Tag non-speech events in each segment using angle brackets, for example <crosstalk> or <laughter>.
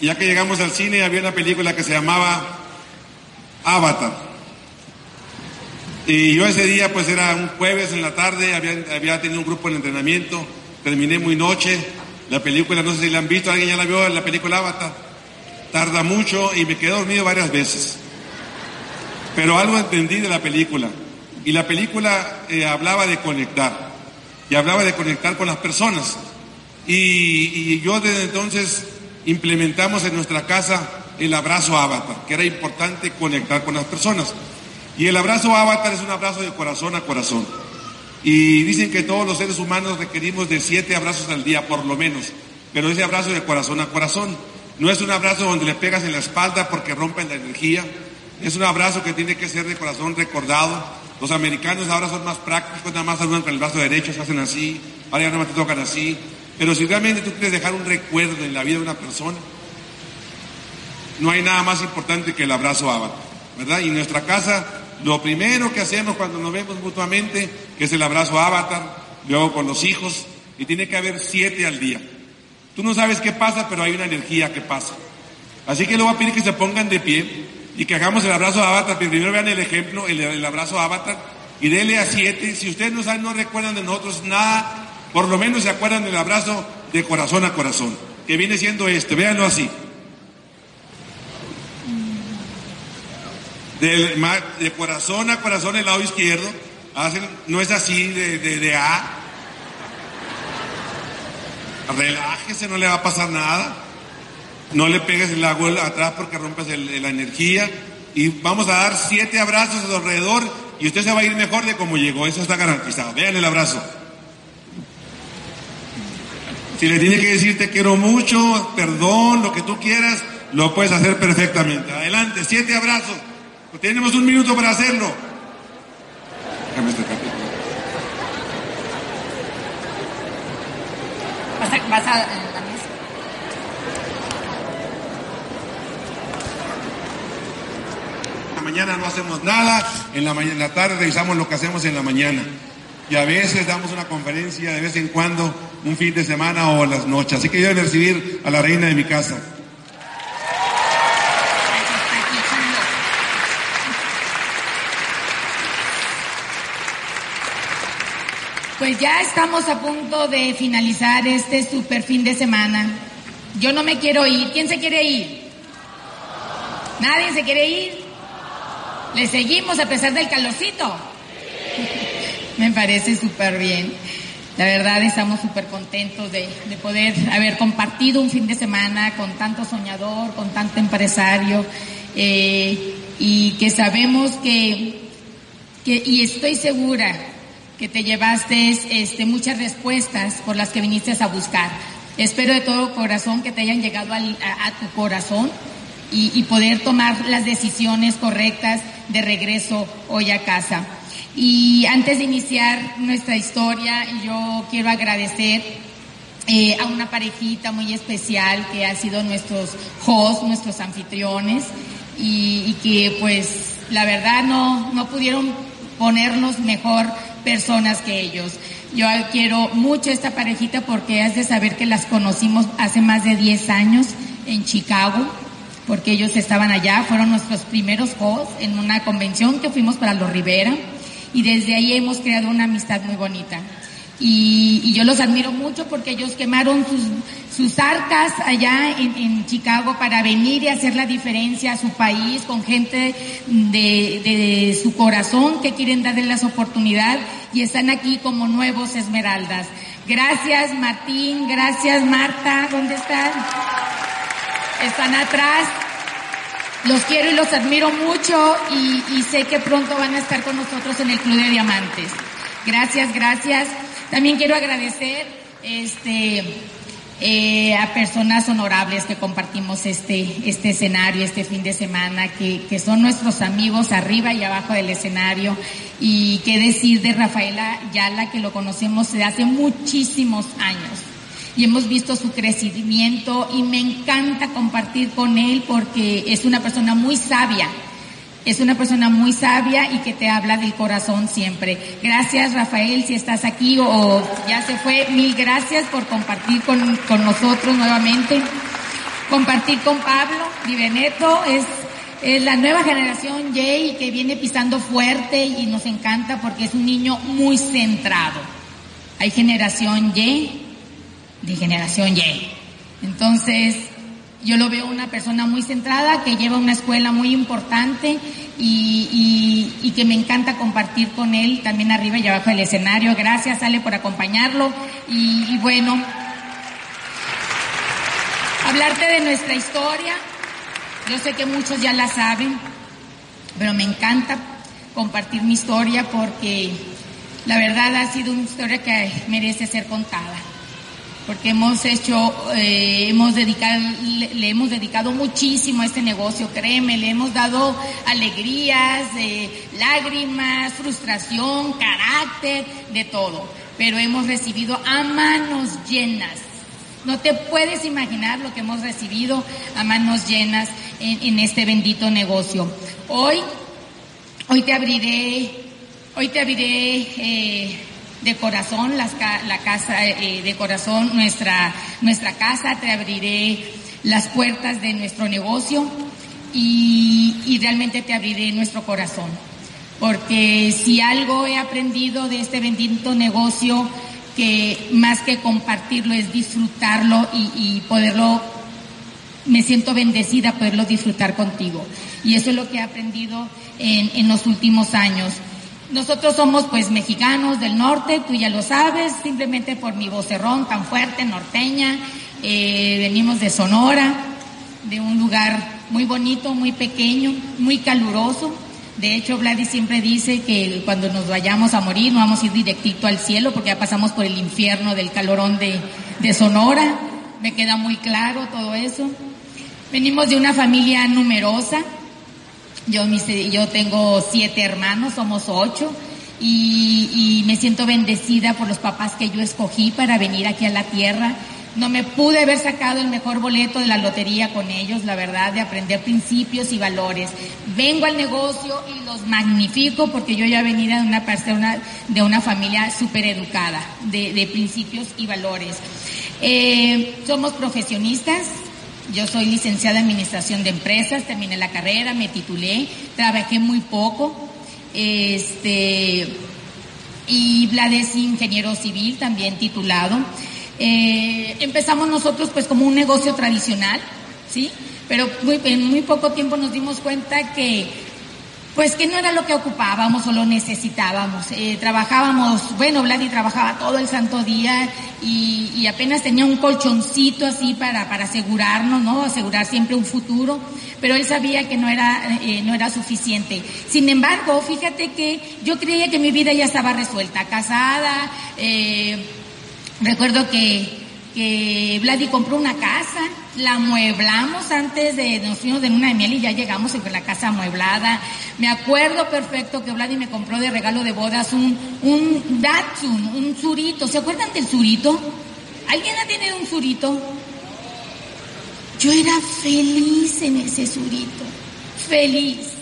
Ya que llegamos al cine había una película que se llamaba Avatar. Y yo ese día, pues era un jueves en la tarde, había, tenido un grupo de entrenamiento, terminé muy noche. La película, no sé si la han visto, alguien ya la vio, la película Avatar. Tarda mucho y me quedé dormido varias veces. Pero algo entendí de la película. Y la película eh, hablaba de conectar. Y hablaba de conectar con las personas. Y yo desde entonces implementamos en nuestra casa el abrazo avatar, que era importante conectar con las personas. Y el abrazo avatar es un abrazo de corazón a corazón. Y dicen que todos los seres humanos requerimos de siete abrazos al día, por lo menos. Pero ese abrazo de corazón a corazón no es un abrazo donde le pegas en la espalda porque rompen la energía. Es un abrazo que tiene que ser de corazón recordado. Los americanos ahora son más prácticos, nada más saludan con el brazo derecho, se hacen así, ahora ya nada más te tocan así. Pero si realmente tú quieres dejar un recuerdo en la vida de una persona, no hay nada más importante que el abrazo avatar, ¿verdad? Y en nuestra casa lo primero que hacemos cuando nos vemos mutuamente, es el abrazo avatar, luego con los hijos, y tiene que haber siete al día. Tú no sabes qué pasa, pero hay una energía que pasa. Así que le voy a pedir que se pongan de pie y que hagamos el abrazo avatar. Primero vean el ejemplo, el, abrazo avatar, y dele a siete. Si ustedes no saben, no recuerdan de nosotros nada, por lo menos se acuerdan del abrazo de corazón a corazón, que viene siendo este. Véanlo así. de corazón a corazón el lado izquierdo, no es así de, de, A. Relájese, no le va a pasar nada. No le pegues el agua atrás porque rompes la energía. Y vamos a dar siete abrazos alrededor y usted se va a ir mejor de como llegó. Eso está garantizado. Vean el abrazo. Si le tiene que decir te quiero mucho, perdón, lo que tú quieras, lo puedes hacer perfectamente. Adelante, siete abrazos. Tenemos un minuto para hacerlo. Déjame este Vas a, la mesa. la mañana no hacemos nada, en la, mañana, en la tarde revisamos lo que hacemos en la mañana. Y a veces damos una conferencia de vez en cuando, un fin de semana o las noches. Así que yo voy a recibir a la reina de mi casa. Pues ya estamos a punto de finalizar este super fin de semana. Yo no me quiero ir. ¿Quién se quiere ir? ¿Nadie se quiere ir? ¿Le seguimos a pesar del calorcito? <laughs> me parece súper bien. La verdad estamos súper contentos de, poder haber compartido un fin de semana con tanto soñador, con tanto empresario eh, y que sabemos que, que, y estoy segura que te llevaste este, muchas respuestas por las que viniste a buscar. Espero de todo corazón que te hayan llegado a, tu corazón y, poder tomar las decisiones correctas de regreso hoy a casa. Y antes de iniciar nuestra historia, yo quiero agradecer eh, a una parejita muy especial que ha sido nuestros hosts, nuestros anfitriones, y, que pues la verdad no, no pudieron ponernos mejor personas que ellos. Yo quiero mucho esta parejita porque has de saber que las conocimos hace más de 10 años en Chicago, porque ellos estaban allá, fueron nuestros primeros hosts en una convención que fuimos para los Rivera y desde ahí hemos creado una amistad muy bonita. Y, yo los admiro mucho porque ellos quemaron sus, sus arcas allá en, Chicago para venir y hacer la diferencia a su país con gente de, de su corazón que quieren darle las oportunidades y están aquí como nuevos esmeraldas. Gracias Martín, gracias Marta, ¿dónde están? Están atrás. Los quiero y los admiro mucho y, sé que pronto van a estar con nosotros en el Club de Diamantes. Gracias, gracias. También quiero agradecer este, eh, a personas honorables que compartimos este, este escenario, este fin de semana, que, que son nuestros amigos arriba y abajo del escenario. Y qué decir de Rafaela Yala, que lo conocemos desde hace muchísimos años. Y hemos visto su crecimiento y me encanta compartir con él porque es una persona muy sabia es una persona muy sabia y que te habla del corazón siempre. Gracias Rafael, si estás aquí o, ya se fue, mil gracias por compartir con, nosotros nuevamente. compartir con Pablo Di Beneto, es, es la nueva generación Jay que viene pisando fuerte y nos encanta porque es un niño muy centrado. Hay generación Y de generación Y. Entonces, yo lo veo una persona muy centrada, que lleva una escuela muy importante y, y, que me encanta compartir con él también arriba y abajo del escenario. Gracias, Ale, por acompañarlo. Y, y bueno, hablarte de nuestra historia. Yo sé que muchos ya la saben, pero me encanta compartir mi historia porque la verdad ha sido una historia que merece ser contada porque hemos hecho, eh, hemos dedicado, le, hemos dedicado muchísimo a este negocio, créeme, le hemos dado alegrías, eh, lágrimas, frustración, carácter, de todo, pero hemos recibido a manos llenas. No te puedes imaginar lo que hemos recibido a manos llenas en, en este bendito negocio. Hoy, hoy te abriré, hoy te abriré eh, de corazón, las, la casa eh, de corazón, nuestra, nuestra casa, te abriré las puertas de nuestro negocio y, y realmente te abriré nuestro corazón. Porque si algo he aprendido de este bendito negocio, que más que compartirlo es disfrutarlo y, y poderlo, me siento bendecida poderlo disfrutar contigo. Y eso es lo que he aprendido en, en los últimos años. Nosotros somos pues mexicanos del norte, tú ya lo sabes, simplemente por mi vocerrón tan fuerte, norteña. Eh, venimos de Sonora, de un lugar muy bonito, muy pequeño, muy caluroso. De hecho, Vladi siempre dice que cuando nos vayamos a morir no vamos a ir directito al cielo porque ya pasamos por el infierno del calorón de, de Sonora. Me queda muy claro todo eso. Venimos de una familia numerosa, yo, yo tengo siete hermanos, somos ocho, y, y, me siento bendecida por los papás que yo escogí para venir aquí a la tierra. No me pude haber sacado el mejor boleto de la lotería con ellos, la verdad, de aprender principios y valores. Vengo al negocio y los magnifico porque yo ya venía de una persona, de una familia súper educada, de, de, principios y valores. Eh, somos profesionistas, yo soy licenciada en Administración de Empresas, terminé la carrera, me titulé, trabajé muy poco. Este, y Vlad es ingeniero civil, también titulado. Eh, empezamos nosotros pues como un negocio tradicional, ¿sí? Pero muy, en muy poco tiempo nos dimos cuenta que pues que no era lo que ocupábamos o lo necesitábamos. Eh, trabajábamos, bueno, Vladi trabajaba todo el santo día y, y apenas tenía un colchoncito así para, para asegurarnos, ¿no? Asegurar siempre un futuro, pero él sabía que no era, eh, no era suficiente. Sin embargo, fíjate que yo creía que mi vida ya estaba resuelta, casada, eh, recuerdo que que Vladi compró una casa, la amueblamos antes de, nos fuimos de luna de miel y ya llegamos con la casa amueblada. Me acuerdo perfecto que Vladi me compró de regalo de bodas un, un Datsun, un surito. ¿Se acuerdan del surito? ¿Alguien ha tenido un surito? Yo era feliz en ese surito, feliz.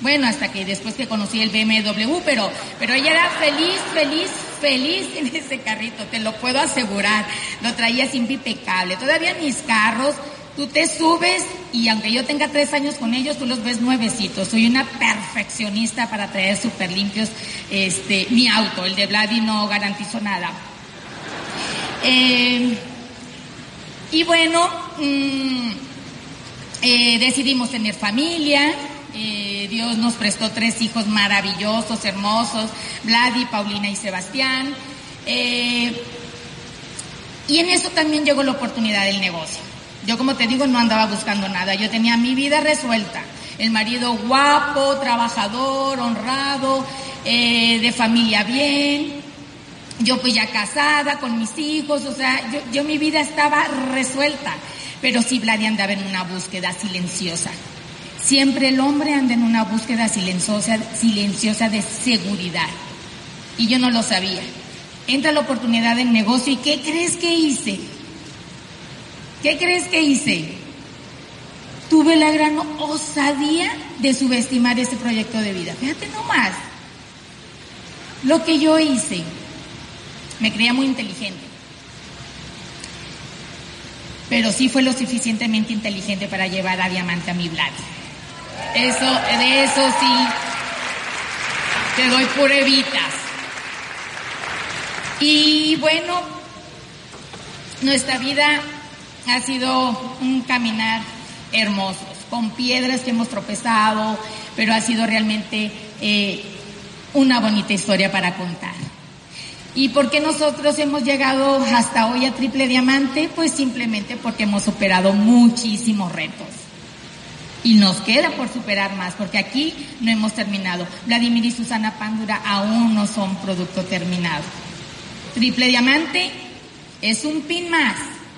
Bueno, hasta que después que conocí el BMW, pero, pero ella era feliz, feliz, feliz en <laughs> ese carrito, te lo puedo asegurar. Lo traía sin impecable. Todavía mis carros, tú te subes y aunque yo tenga tres años con ellos, tú los ves nuevecitos. Soy una perfeccionista para traer súper limpios este, mi auto. El de Vladi no garantizo nada. Eh, y bueno, mmm, eh, decidimos tener familia. Eh, Dios nos prestó tres hijos maravillosos, hermosos, Vladi, Paulina y Sebastián. Eh, y en eso también llegó la oportunidad del negocio. Yo, como te digo, no andaba buscando nada. Yo tenía mi vida resuelta. El marido guapo, trabajador, honrado, eh, de familia bien. Yo pues ya casada con mis hijos, o sea, yo, yo mi vida estaba resuelta. Pero sí, Vladi andaba en una búsqueda silenciosa. Siempre el hombre anda en una búsqueda silenciosa, silenciosa de seguridad. Y yo no lo sabía. Entra la oportunidad del negocio y ¿qué crees que hice? ¿Qué crees que hice? Tuve la gran osadía de subestimar ese proyecto de vida. Fíjate nomás. Lo que yo hice, me creía muy inteligente. pero sí fue lo suficientemente inteligente para llevar a Diamante a mi Vlad. Eso, de eso sí, te doy pruebitas. Y bueno, nuestra vida ha sido un caminar hermoso, con piedras que hemos tropezado, pero ha sido realmente eh, una bonita historia para contar. ¿Y por qué nosotros hemos llegado hasta hoy a triple diamante? Pues simplemente porque hemos superado muchísimos retos. Y nos queda por superar más, porque aquí no hemos terminado. Vladimir y Susana Pándura aún no son producto terminado. Triple diamante es un pin más,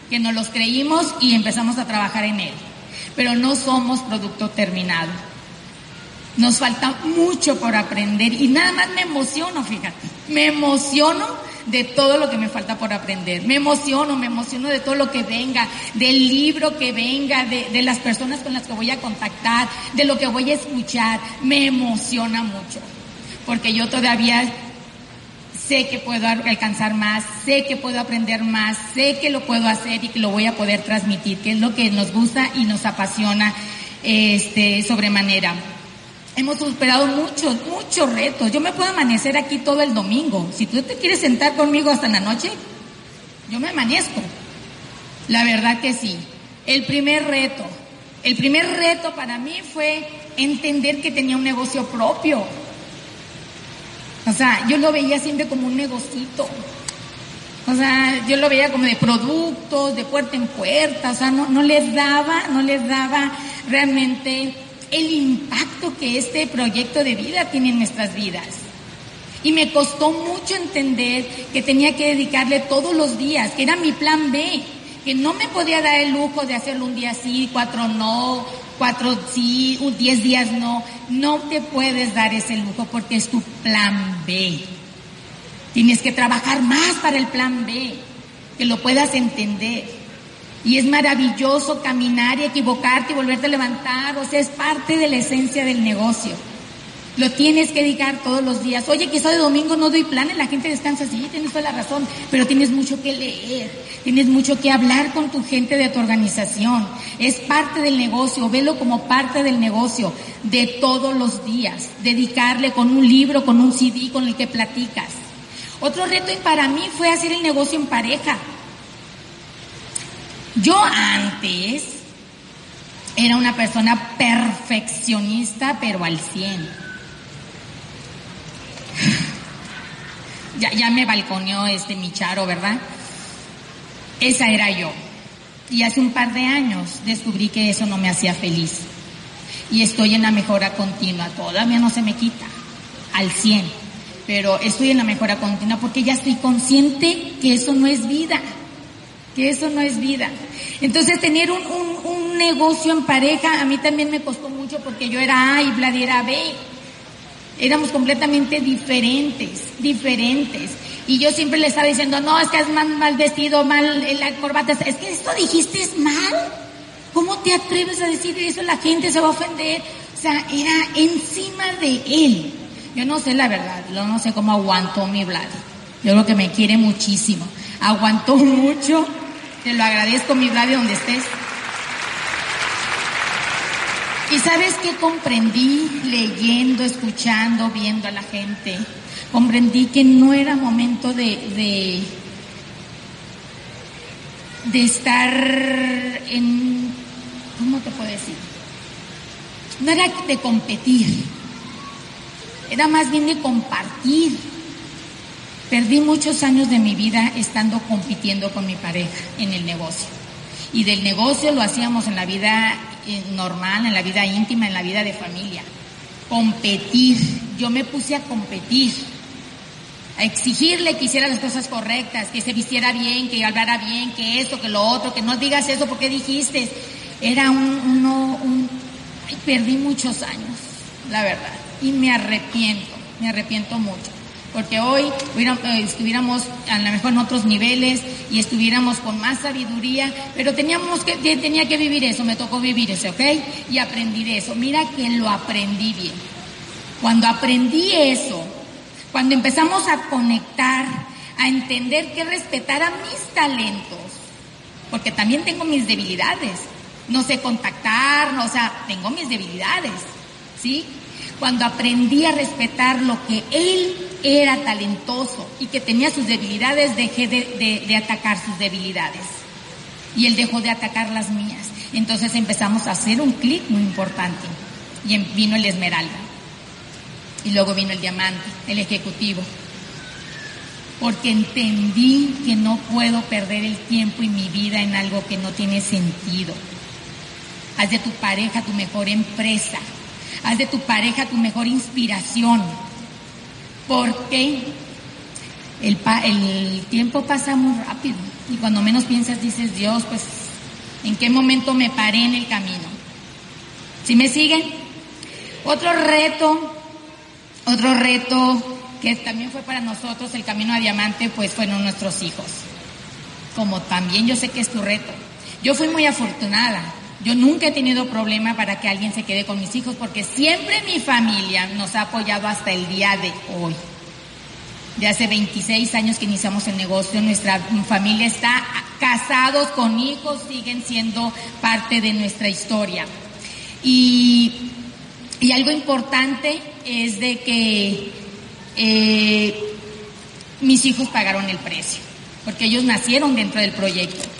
que nos los creímos y empezamos a trabajar en él. Pero no somos producto terminado. Nos falta mucho por aprender y nada más me emociono, fíjate, me emociono de todo lo que me falta por aprender. Me emociono, me emociono de todo lo que venga, del libro que venga, de, de, las personas con las que voy a contactar, de lo que voy a escuchar. Me emociona mucho, porque yo todavía sé que puedo alcanzar más, sé que puedo aprender más, sé que lo puedo hacer y que lo voy a poder transmitir, que es lo que nos gusta y nos apasiona este sobremanera. Hemos superado muchos, muchos retos. Yo me puedo amanecer aquí todo el domingo. Si tú te quieres sentar conmigo hasta la noche, yo me amanezco. La verdad que sí. El primer reto, el primer reto para mí fue entender que tenía un negocio propio. O sea, yo lo veía siempre como un negocito. O sea, yo lo veía como de productos, de puerta en puerta. O sea, no, no les daba, no les daba realmente el impacto que este proyecto de vida tiene en nuestras vidas. Y me costó mucho entender que tenía que dedicarle todos los días, que era mi plan B, que no me podía dar el lujo de hacerlo un día sí, cuatro no, cuatro sí, un diez días no. No te puedes dar ese lujo porque es tu plan B. Tienes que trabajar más para el plan B, que lo puedas entender. Y es maravilloso caminar y equivocarte y volverte a levantar. O sea, es parte de la esencia del negocio. Lo tienes que dedicar todos los días. Oye, quizá de domingo no doy planes, la gente descansa. Sí, tienes toda la razón, pero tienes mucho que leer, tienes mucho que hablar con tu gente de tu organización. Es parte del negocio, velo como parte del negocio de todos los días. Dedicarle con un libro, con un CD con el que platicas. Otro reto para mí fue hacer el negocio en pareja. Yo antes era una persona perfeccionista, pero al 100. Ya, ya me balconeó este Micharo, ¿verdad? Esa era yo. Y hace un par de años descubrí que eso no me hacía feliz. Y estoy en la mejora continua. Todavía no se me quita al 100. Pero estoy en la mejora continua porque ya estoy consciente que eso no es vida. Eso no es vida. Entonces tener un, un, un negocio en pareja a mí también me costó mucho porque yo era A y Vlad era B. Éramos completamente diferentes, diferentes. Y yo siempre le estaba diciendo, no, es que es mal, mal vestido, mal la corbata. Es que esto dijiste es mal. ¿Cómo te atreves a decir eso? La gente se va a ofender. O sea, era encima de él. Yo no sé la verdad, yo no sé cómo aguantó mi Vlad. Yo creo que me quiere muchísimo. Aguantó mucho. Te lo agradezco, mi Vlad, de donde estés. Y sabes qué comprendí leyendo, escuchando, viendo a la gente. Comprendí que no era momento de, de, de estar en, ¿cómo te puedo decir? No era de competir, era más bien de compartir. Perdí muchos años de mi vida estando compitiendo con mi pareja en el negocio. Y del negocio lo hacíamos en la vida normal, en la vida íntima, en la vida de familia. Competir. Yo me puse a competir. A exigirle que hiciera las cosas correctas, que se vistiera bien, que hablara bien, que esto, que lo otro, que no digas eso porque dijiste. Era un, uno, un, perdí muchos años, la verdad. Y me arrepiento, me arrepiento mucho porque hoy eh, estuviéramos a lo mejor en otros niveles y estuviéramos con más sabiduría, pero teníamos que, tenía que vivir eso, me tocó vivir eso, ¿ok? Y aprendí eso. Mira que lo aprendí bien. Cuando aprendí eso, cuando empezamos a conectar, a entender que respetar a mis talentos porque también tengo mis debilidades. No sé contactar, o sea, tengo mis debilidades, ¿sí? Cuando aprendí a respetar lo que él era talentoso y que tenía sus debilidades, dejé de, atacar sus debilidades. Y él dejó de atacar las mías. Entonces empezamos a hacer un clic muy importante. Y vino el esmeralda. Y luego vino el diamante, el ejecutivo. Porque entendí que no puedo perder el tiempo y mi vida en algo que no tiene sentido. Haz de tu pareja tu mejor empresa. Haz de tu pareja tu mejor inspiración. Porque el, el tiempo pasa muy rápido. Y cuando menos piensas dices, Dios, pues, ¿en qué momento me paré en el camino? ¿Sí me siguen? Otro reto, otro reto que también fue para nosotros el camino a diamante, pues fueron nuestros hijos. Como también yo sé que es tu reto. Yo fui muy afortunada. Yo nunca he tenido problema para que alguien se quede con mis hijos porque siempre mi familia nos ha apoyado hasta el día de hoy. De hace 26 años que iniciamos el negocio, nuestra familia está casados con hijos, siguen siendo parte de nuestra historia. Y, algo importante es de que eh, mis hijos pagaron el precio, porque ellos nacieron dentro del proyecto.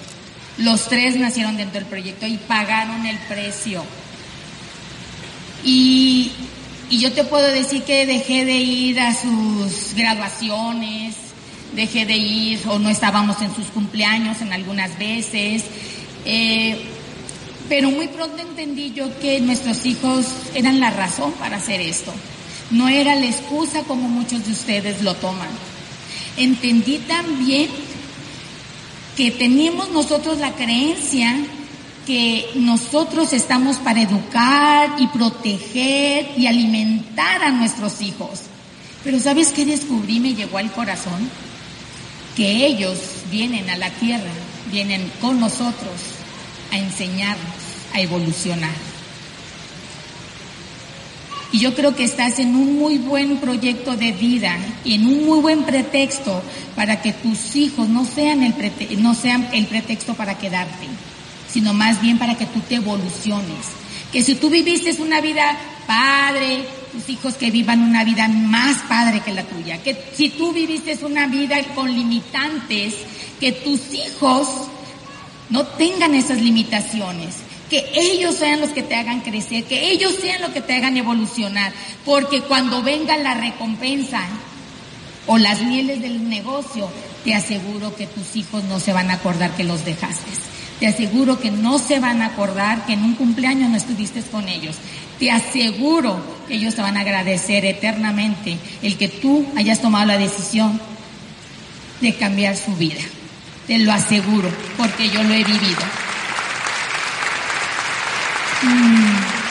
Los tres nacieron dentro del proyecto y pagaron el precio. Y, y yo te puedo decir que dejé de ir a sus graduaciones, dejé de ir o no estábamos en sus cumpleaños en algunas veces. Eh, pero muy pronto entendí yo que nuestros hijos eran la razón para hacer esto. No era la excusa como muchos de ustedes lo toman. Entendí también que teníamos nosotros la creencia que nosotros estamos para educar y proteger y alimentar a nuestros hijos. Pero ¿sabes qué descubrí? Me llegó al corazón que ellos vienen a la tierra, vienen con nosotros a enseñarnos a evolucionar. Y yo creo que estás en un muy buen proyecto de vida y en un muy buen pretexto para que tus hijos no sean el, no sean el pretexto para quedarte, sino más bien para que tú te evoluciones. Que si tú viviste una vida padre, tus hijos que vivan una vida más padre que la tuya. Que si tú viviste una vida con limitantes, que tus hijos no tengan esas limitaciones que ellos sean los que te hagan crecer, que ellos sean los que te hagan evolucionar, porque cuando venga la recompensa o las mieles del negocio, te aseguro que tus hijos no se van a acordar que los dejaste. Te aseguro que no se van a acordar que en un cumpleaños no estuviste con ellos. Te aseguro que ellos te van a agradecer eternamente el que tú hayas tomado la decisión de cambiar su vida. Te lo aseguro, porque yo lo he vivido. Mm.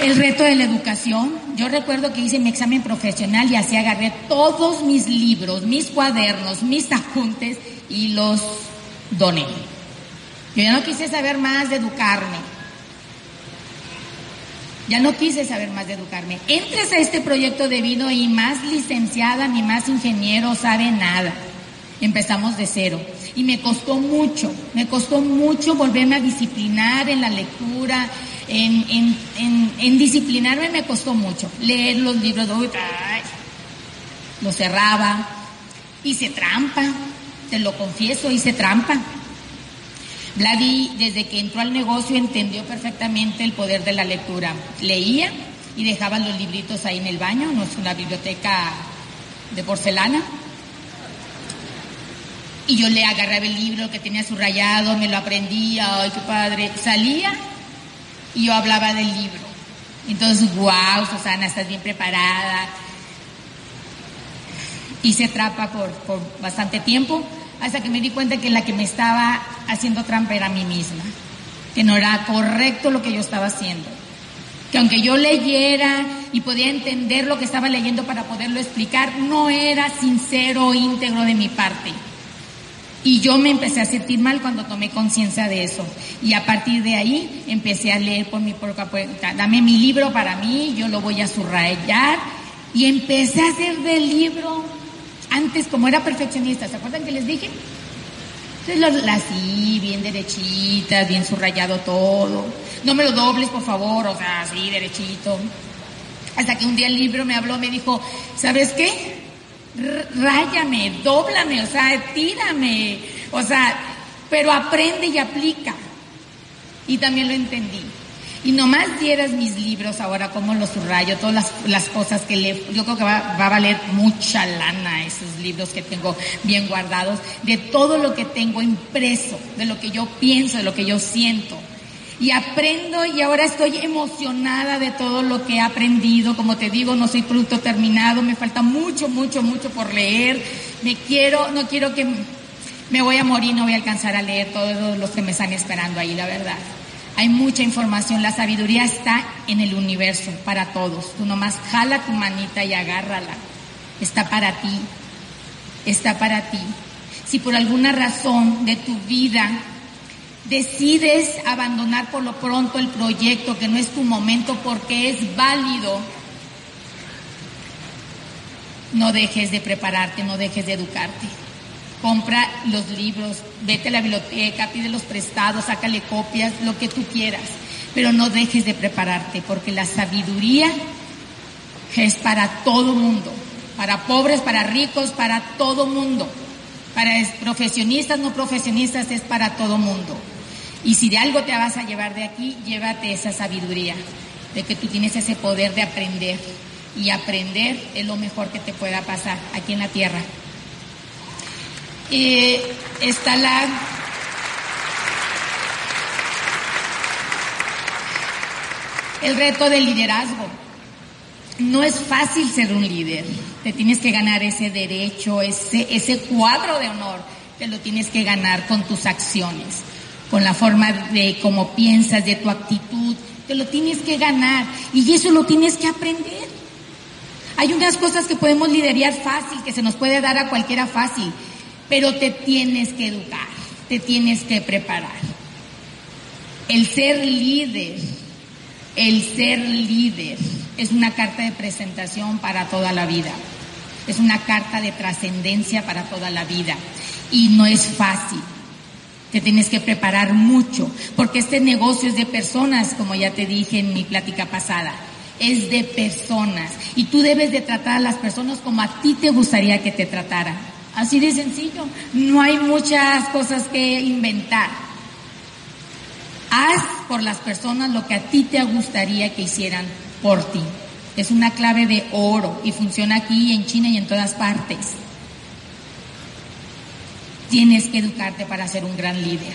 El reto de la educación. Yo recuerdo que hice mi examen profesional y así agarré todos mis libros, mis cuadernos, mis apuntes y los doné. Yo ya no quise saber más de educarme. Ya no quise saber más de educarme. Entres a este proyecto de vida y más licenciada ni más ingeniero sabe nada. Empezamos de cero. Y me costó mucho, me costó mucho volverme a disciplinar en la lectura, en, en, en, disciplinarme me costó mucho. Leer los libros, de lo cerraba, hice trampa, te lo confieso, hice trampa. Vladi, desde que entró al negocio, entendió perfectamente el poder de la lectura. Leía y dejaba los libritos ahí en el baño, no es una biblioteca de porcelana, y yo le agarraba el libro que tenía subrayado, me lo aprendía, ay, qué padre. Salía y yo hablaba del libro. Entonces, wow, Susana, estás bien preparada. Hice trampa por, bastante tiempo, hasta que me di cuenta que la que me estaba haciendo trampa era a mí misma, que no era correcto lo que yo estaba haciendo. Que aunque yo leyera y podía entender lo que estaba leyendo para poderlo explicar, no era sincero, íntegro de mi parte. Y yo me empecé a sentir mal cuando tomé conciencia de eso. Y a partir de ahí empecé a leer por mi propia cuenta. Dame mi libro para mí, yo lo voy a subrayar. Y empecé a hacer del libro Antes, como era perfeccionista, ¿se acuerdan que les dije? Entonces las así, bien derechitas, bien subrayado todo. No me lo dobles, por favor, o sea, así, derechito. Hasta que un día el libro me habló, me dijo, ¿sabes qué? Ráyame, dóblame, o sea, tírame, o sea, pero aprende y aplica. Y también lo entendí. Y nomás dieras mis libros ahora, como los subrayo, todas las, las cosas que le, yo creo que va, va, a valer mucha lana esos libros que tengo bien guardados, de todo lo que tengo impreso, de lo que yo pienso, de lo que yo siento. Y aprendo y ahora estoy emocionada de todo lo que he aprendido. Como te digo, no soy producto terminado, me falta mucho, mucho, mucho por leer. Me quiero, no quiero que me voy a morir, no voy a alcanzar a leer todos los que me están esperando ahí, la verdad. Hay mucha información, la sabiduría está en el universo para todos. Tú nomás jala tu manita y agárrala. Está para ti, está para ti. Si por alguna razón de tu vida decides abandonar por lo pronto el proyecto, que no es tu momento porque es válido, no dejes de prepararte, no dejes de educarte. Compra los libros, vete a la biblioteca, pide los prestados, sácale copias, lo que tú quieras, pero no dejes de prepararte, porque la sabiduría es para todo mundo, para pobres, para ricos, para todo mundo, para profesionistas, no profesionistas, es para todo mundo. Y si de algo te vas a llevar de aquí, llévate esa sabiduría, de que tú tienes ese poder de aprender. Y aprender es lo mejor que te pueda pasar aquí en la tierra. Y está la el reto del liderazgo. No es fácil ser un líder. Te tienes que ganar ese derecho, ese, ese cuadro de honor. Te lo tienes que ganar con tus acciones, con la forma de cómo piensas, de tu actitud. Te lo tienes que ganar. Y eso lo tienes que aprender. Hay unas cosas que podemos liderar fácil, que se nos puede dar a cualquiera fácil pero te tienes que educar, te tienes que preparar. El ser líder, el ser líder es una carta de presentación para toda la vida, es una carta de trascendencia para toda la vida y no es fácil. Te tienes que preparar mucho, porque este negocio es de personas, como ya te dije en mi plática pasada, es de personas. Y tú debes de tratar a las personas como a ti te gustaría que te trataran. Así de sencillo. No hay muchas cosas que inventar. Haz por las personas lo que a ti te gustaría que hicieran por ti. Es una clave de oro y funciona aquí en China y en todas partes. Tienes que educarte para ser un gran líder.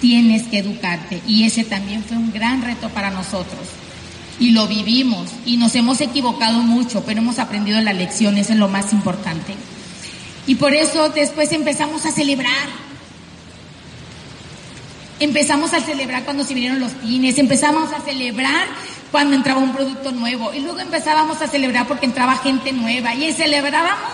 Tienes que educarte. Y ese también fue un gran reto para nosotros. Y lo vivimos. Y nos hemos equivocado mucho, pero hemos aprendido la lección. Eso es lo más importante. Y por eso después empezamos a celebrar. Empezamos a celebrar cuando se vinieron los pines, empezamos a celebrar cuando entraba un producto nuevo y luego empezábamos a celebrar porque entraba gente nueva y celebrábamos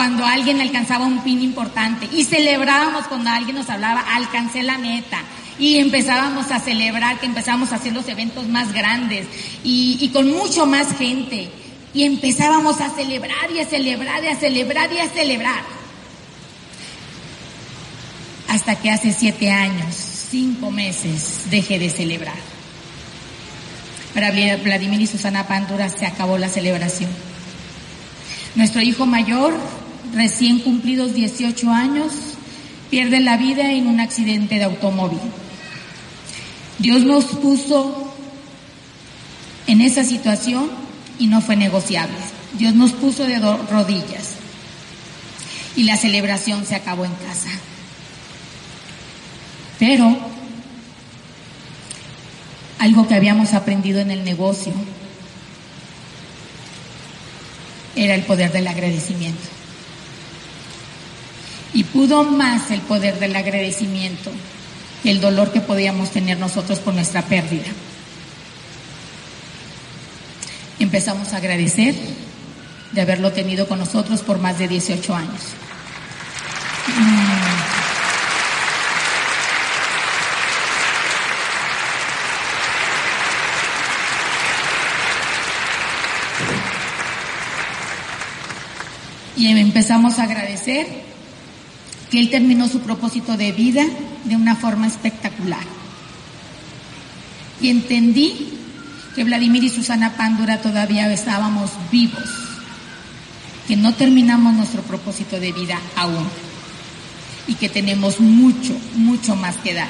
cuando alguien alcanzaba un pin importante y celebrábamos cuando alguien nos hablaba, alcancé la meta y empezábamos a celebrar que empezábamos a hacer los eventos más grandes y, con mucho más gente. Y empezábamos a celebrar y a celebrar y a celebrar y a celebrar. Hasta que hace siete años, cinco meses, dejé de celebrar. Para Vladimir y Susana Pandura se acabó la celebración. Nuestro hijo mayor, recién cumplidos 18 años, pierde la vida en un accidente de automóvil. Dios nos puso en esa situación y no fue negociable. Dios nos puso de rodillas y la celebración se acabó en casa. Pero algo que habíamos aprendido en el negocio era el poder del agradecimiento. Y pudo más el poder del agradecimiento que el dolor que podíamos tener nosotros por nuestra pérdida empezamos a agradecer de haberlo tenido con nosotros por más de 18 años. Y empezamos a agradecer que él terminó su propósito de vida de una forma espectacular. Y entendí que Vladimir y Susana Pándura todavía estábamos vivos, que no terminamos nuestro propósito de vida aún y que tenemos mucho, mucho más que dar.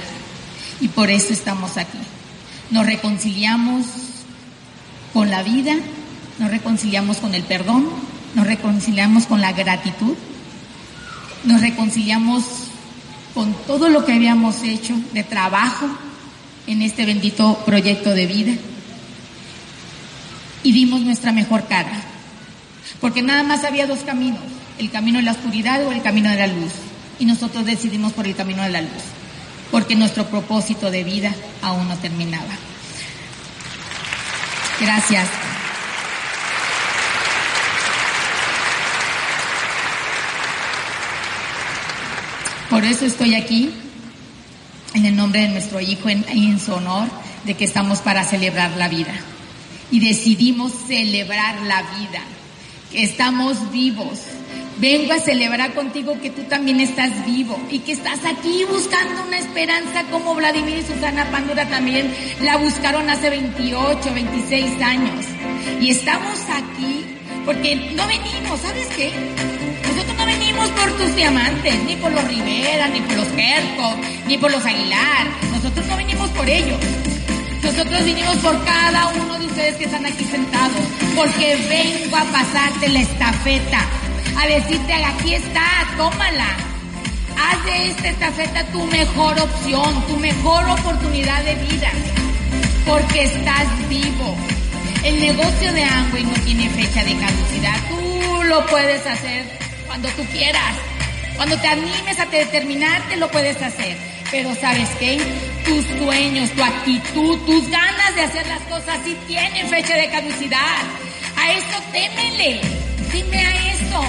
Y por eso estamos aquí. Nos reconciliamos con la vida, nos reconciliamos con el perdón, nos reconciliamos con la gratitud, nos reconciliamos con todo lo que habíamos hecho de trabajo en este bendito proyecto de vida y dimos nuestra mejor cara, porque nada más había dos caminos, el camino de la oscuridad o el camino de la luz, y nosotros decidimos por el camino de la luz, porque nuestro propósito de vida aún no terminaba. Gracias. Por eso estoy aquí, en el nombre de nuestro hijo, en, en su honor, de que estamos para celebrar la vida. Y decidimos celebrar la vida, que estamos vivos. Vengo a celebrar contigo que tú también estás vivo y que estás aquí buscando una esperanza como Vladimir y Susana Pandora también la buscaron hace 28, 26 años. Y estamos aquí porque no venimos, ¿sabes qué? Nosotros no venimos por tus diamantes, ni por los Rivera, ni por los Kerko, ni por los Aguilar. Nosotros no venimos por ellos. Nosotros vinimos por cada uno de ustedes que están aquí sentados, porque vengo a pasarte la estafeta, a decirte, aquí está, tómala. Haz de esta estafeta tu mejor opción, tu mejor oportunidad de vida, porque estás vivo. El negocio de Amway no tiene fecha de caducidad. Tú lo puedes hacer cuando tú quieras. Cuando te animes a determinarte, lo puedes hacer. Pero ¿sabes qué? Tus sueños, tu actitud, tus ganas de hacer las cosas sí tienen fecha de caducidad. A esto témele. Dime a esto.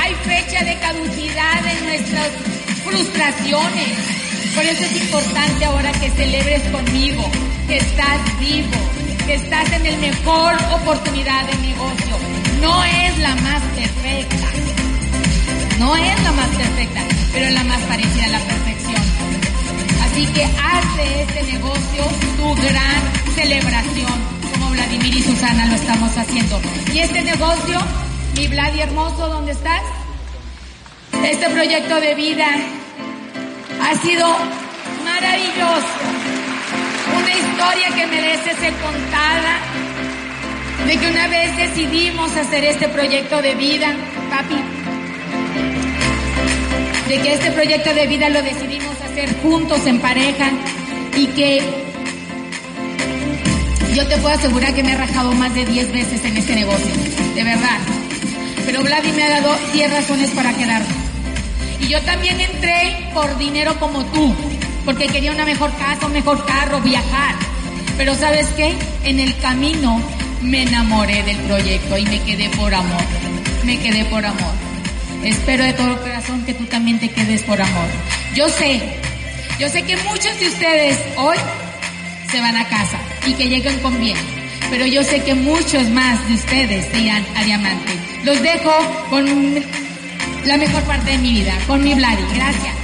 Hay fecha de caducidad en nuestras frustraciones. Por eso es importante ahora que celebres conmigo, que estás vivo, que estás en el mejor oportunidad de negocio. No es la más perfecta. No perfecta, pero es la más parecida a la perfección. Así que haz de este negocio tu gran celebración, como Vladimir y Susana lo estamos haciendo. Y este negocio, mi Vladi hermoso, ¿dónde estás? Este proyecto de vida ha sido maravilloso. Una historia que merece ser contada. De que una vez decidimos hacer este proyecto de vida, papi, de que este proyecto de vida lo decidimos hacer juntos en pareja y que yo te puedo asegurar que me he rajado más de 10 veces en este negocio, de verdad. Pero Vladi me ha dado 10 razones para quedarme. Y yo también entré por dinero como tú, porque quería una mejor casa, un mejor carro, viajar. Pero sabes qué? En el camino me enamoré del proyecto y me quedé por amor. Me quedé por amor. Espero de todo corazón que tú también te quedes por amor. Yo sé, yo sé que muchos de ustedes hoy se van a casa y que lleguen con bien. Pero yo sé que muchos más de ustedes se irán a Diamante. Los dejo con la mejor parte de mi vida, con mi Vladi. Gracias.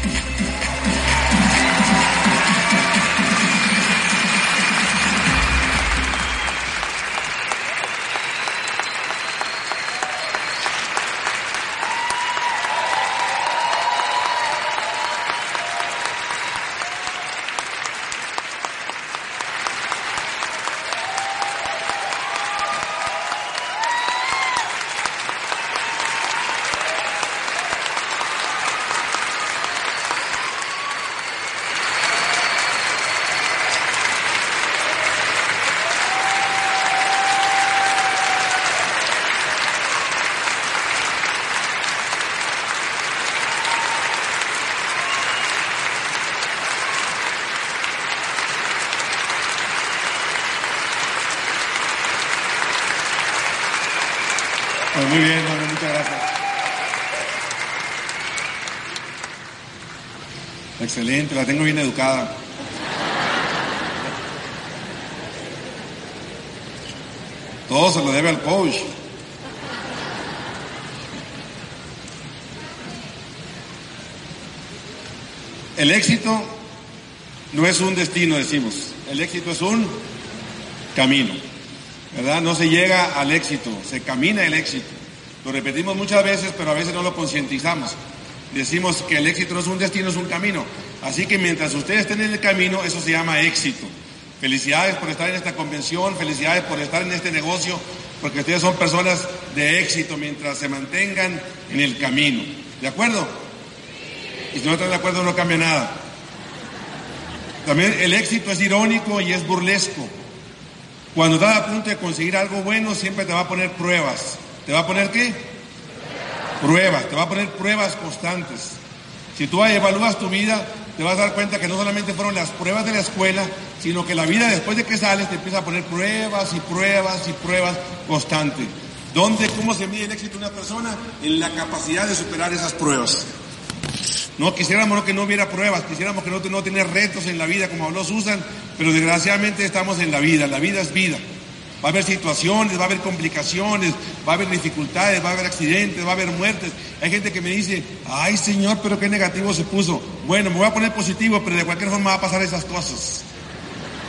Excelente, la tengo bien educada. Todo se lo debe al coach. El éxito no es un destino, decimos. El éxito es un camino. ¿Verdad? No se llega al éxito, se camina el éxito. Lo repetimos muchas veces, pero a veces no lo concientizamos. Decimos que el éxito no es un destino, es un camino. Así que mientras ustedes estén en el camino, eso se llama éxito. Felicidades por estar en esta convención, felicidades por estar en este negocio, porque ustedes son personas de éxito mientras se mantengan en el camino. ¿De acuerdo? Y si no están de acuerdo no cambia nada. También el éxito es irónico y es burlesco. Cuando estás a punto de conseguir algo bueno, siempre te va a poner pruebas. ¿Te va a poner qué? Pruebas, te va a poner pruebas constantes. Si tú evalúas tu vida, te vas a dar cuenta que no solamente fueron las pruebas de la escuela, sino que la vida después de que sales te empieza a poner pruebas y pruebas y pruebas constantes. ¿Dónde, cómo se mide el éxito de una persona? En la capacidad de superar esas pruebas. No quisiéramos que no hubiera pruebas, quisiéramos que no, no tener retos en la vida como habló Susan, pero desgraciadamente estamos en la vida, la vida es vida. Va a haber situaciones, va a haber complicaciones, va a haber dificultades, va a haber accidentes, va a haber muertes. Hay gente que me dice, ay Señor, pero qué negativo se puso. Bueno, me voy a poner positivo, pero de cualquier forma va a pasar esas cosas.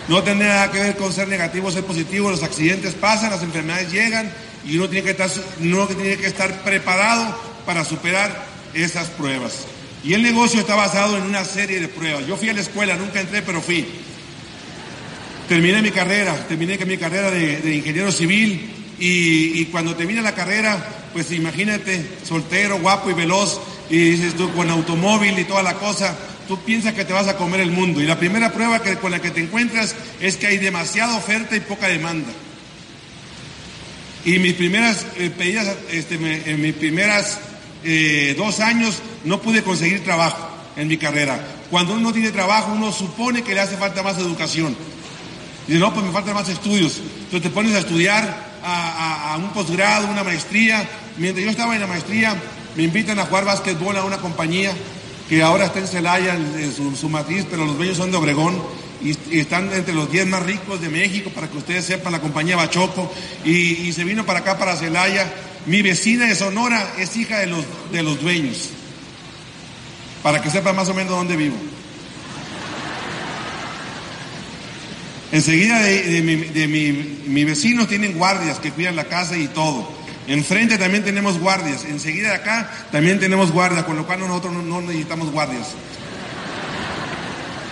No tiene nada que ver con ser negativo o ser positivo. Los accidentes pasan, las enfermedades llegan y uno tiene que estar, uno tiene que estar preparado para superar esas pruebas. Y el negocio está basado en una serie de pruebas. Yo fui a la escuela, nunca entré, pero fui. Terminé mi carrera, terminé mi carrera de, ingeniero civil y, cuando termina la carrera, pues imagínate, soltero, guapo y veloz, y dices tú con automóvil y toda la cosa, tú piensas que te vas a comer el mundo. Y la primera prueba con la que te encuentras es que hay demasiada oferta y poca demanda. Y mis primeras eh, pedidas, este, en mis primeras eh, dos años no pude conseguir trabajo en mi carrera. Cuando uno tiene trabajo, uno supone que le hace falta más educación. Dice, no, pues me faltan más estudios. Entonces te pones a estudiar a, un posgrado, una maestría. Mientras yo estaba en la maestría, me invitan a jugar básquetbol a una compañía que ahora está en Celaya, en su, matriz, pero los dueños son de Obregón y, están entre los 10 más ricos de México, para que ustedes sepan, la compañía Bachoco, y, se vino para acá, para Celaya. Mi vecina de Sonora es hija de los, de los dueños, para que sepan más o menos dónde vivo. Enseguida de, mi, mi, vecinos tienen guardias que cuidan la casa y todo. Enfrente también tenemos guardias. Enseguida de acá también tenemos guardias, con lo cual nosotros no, necesitamos guardias.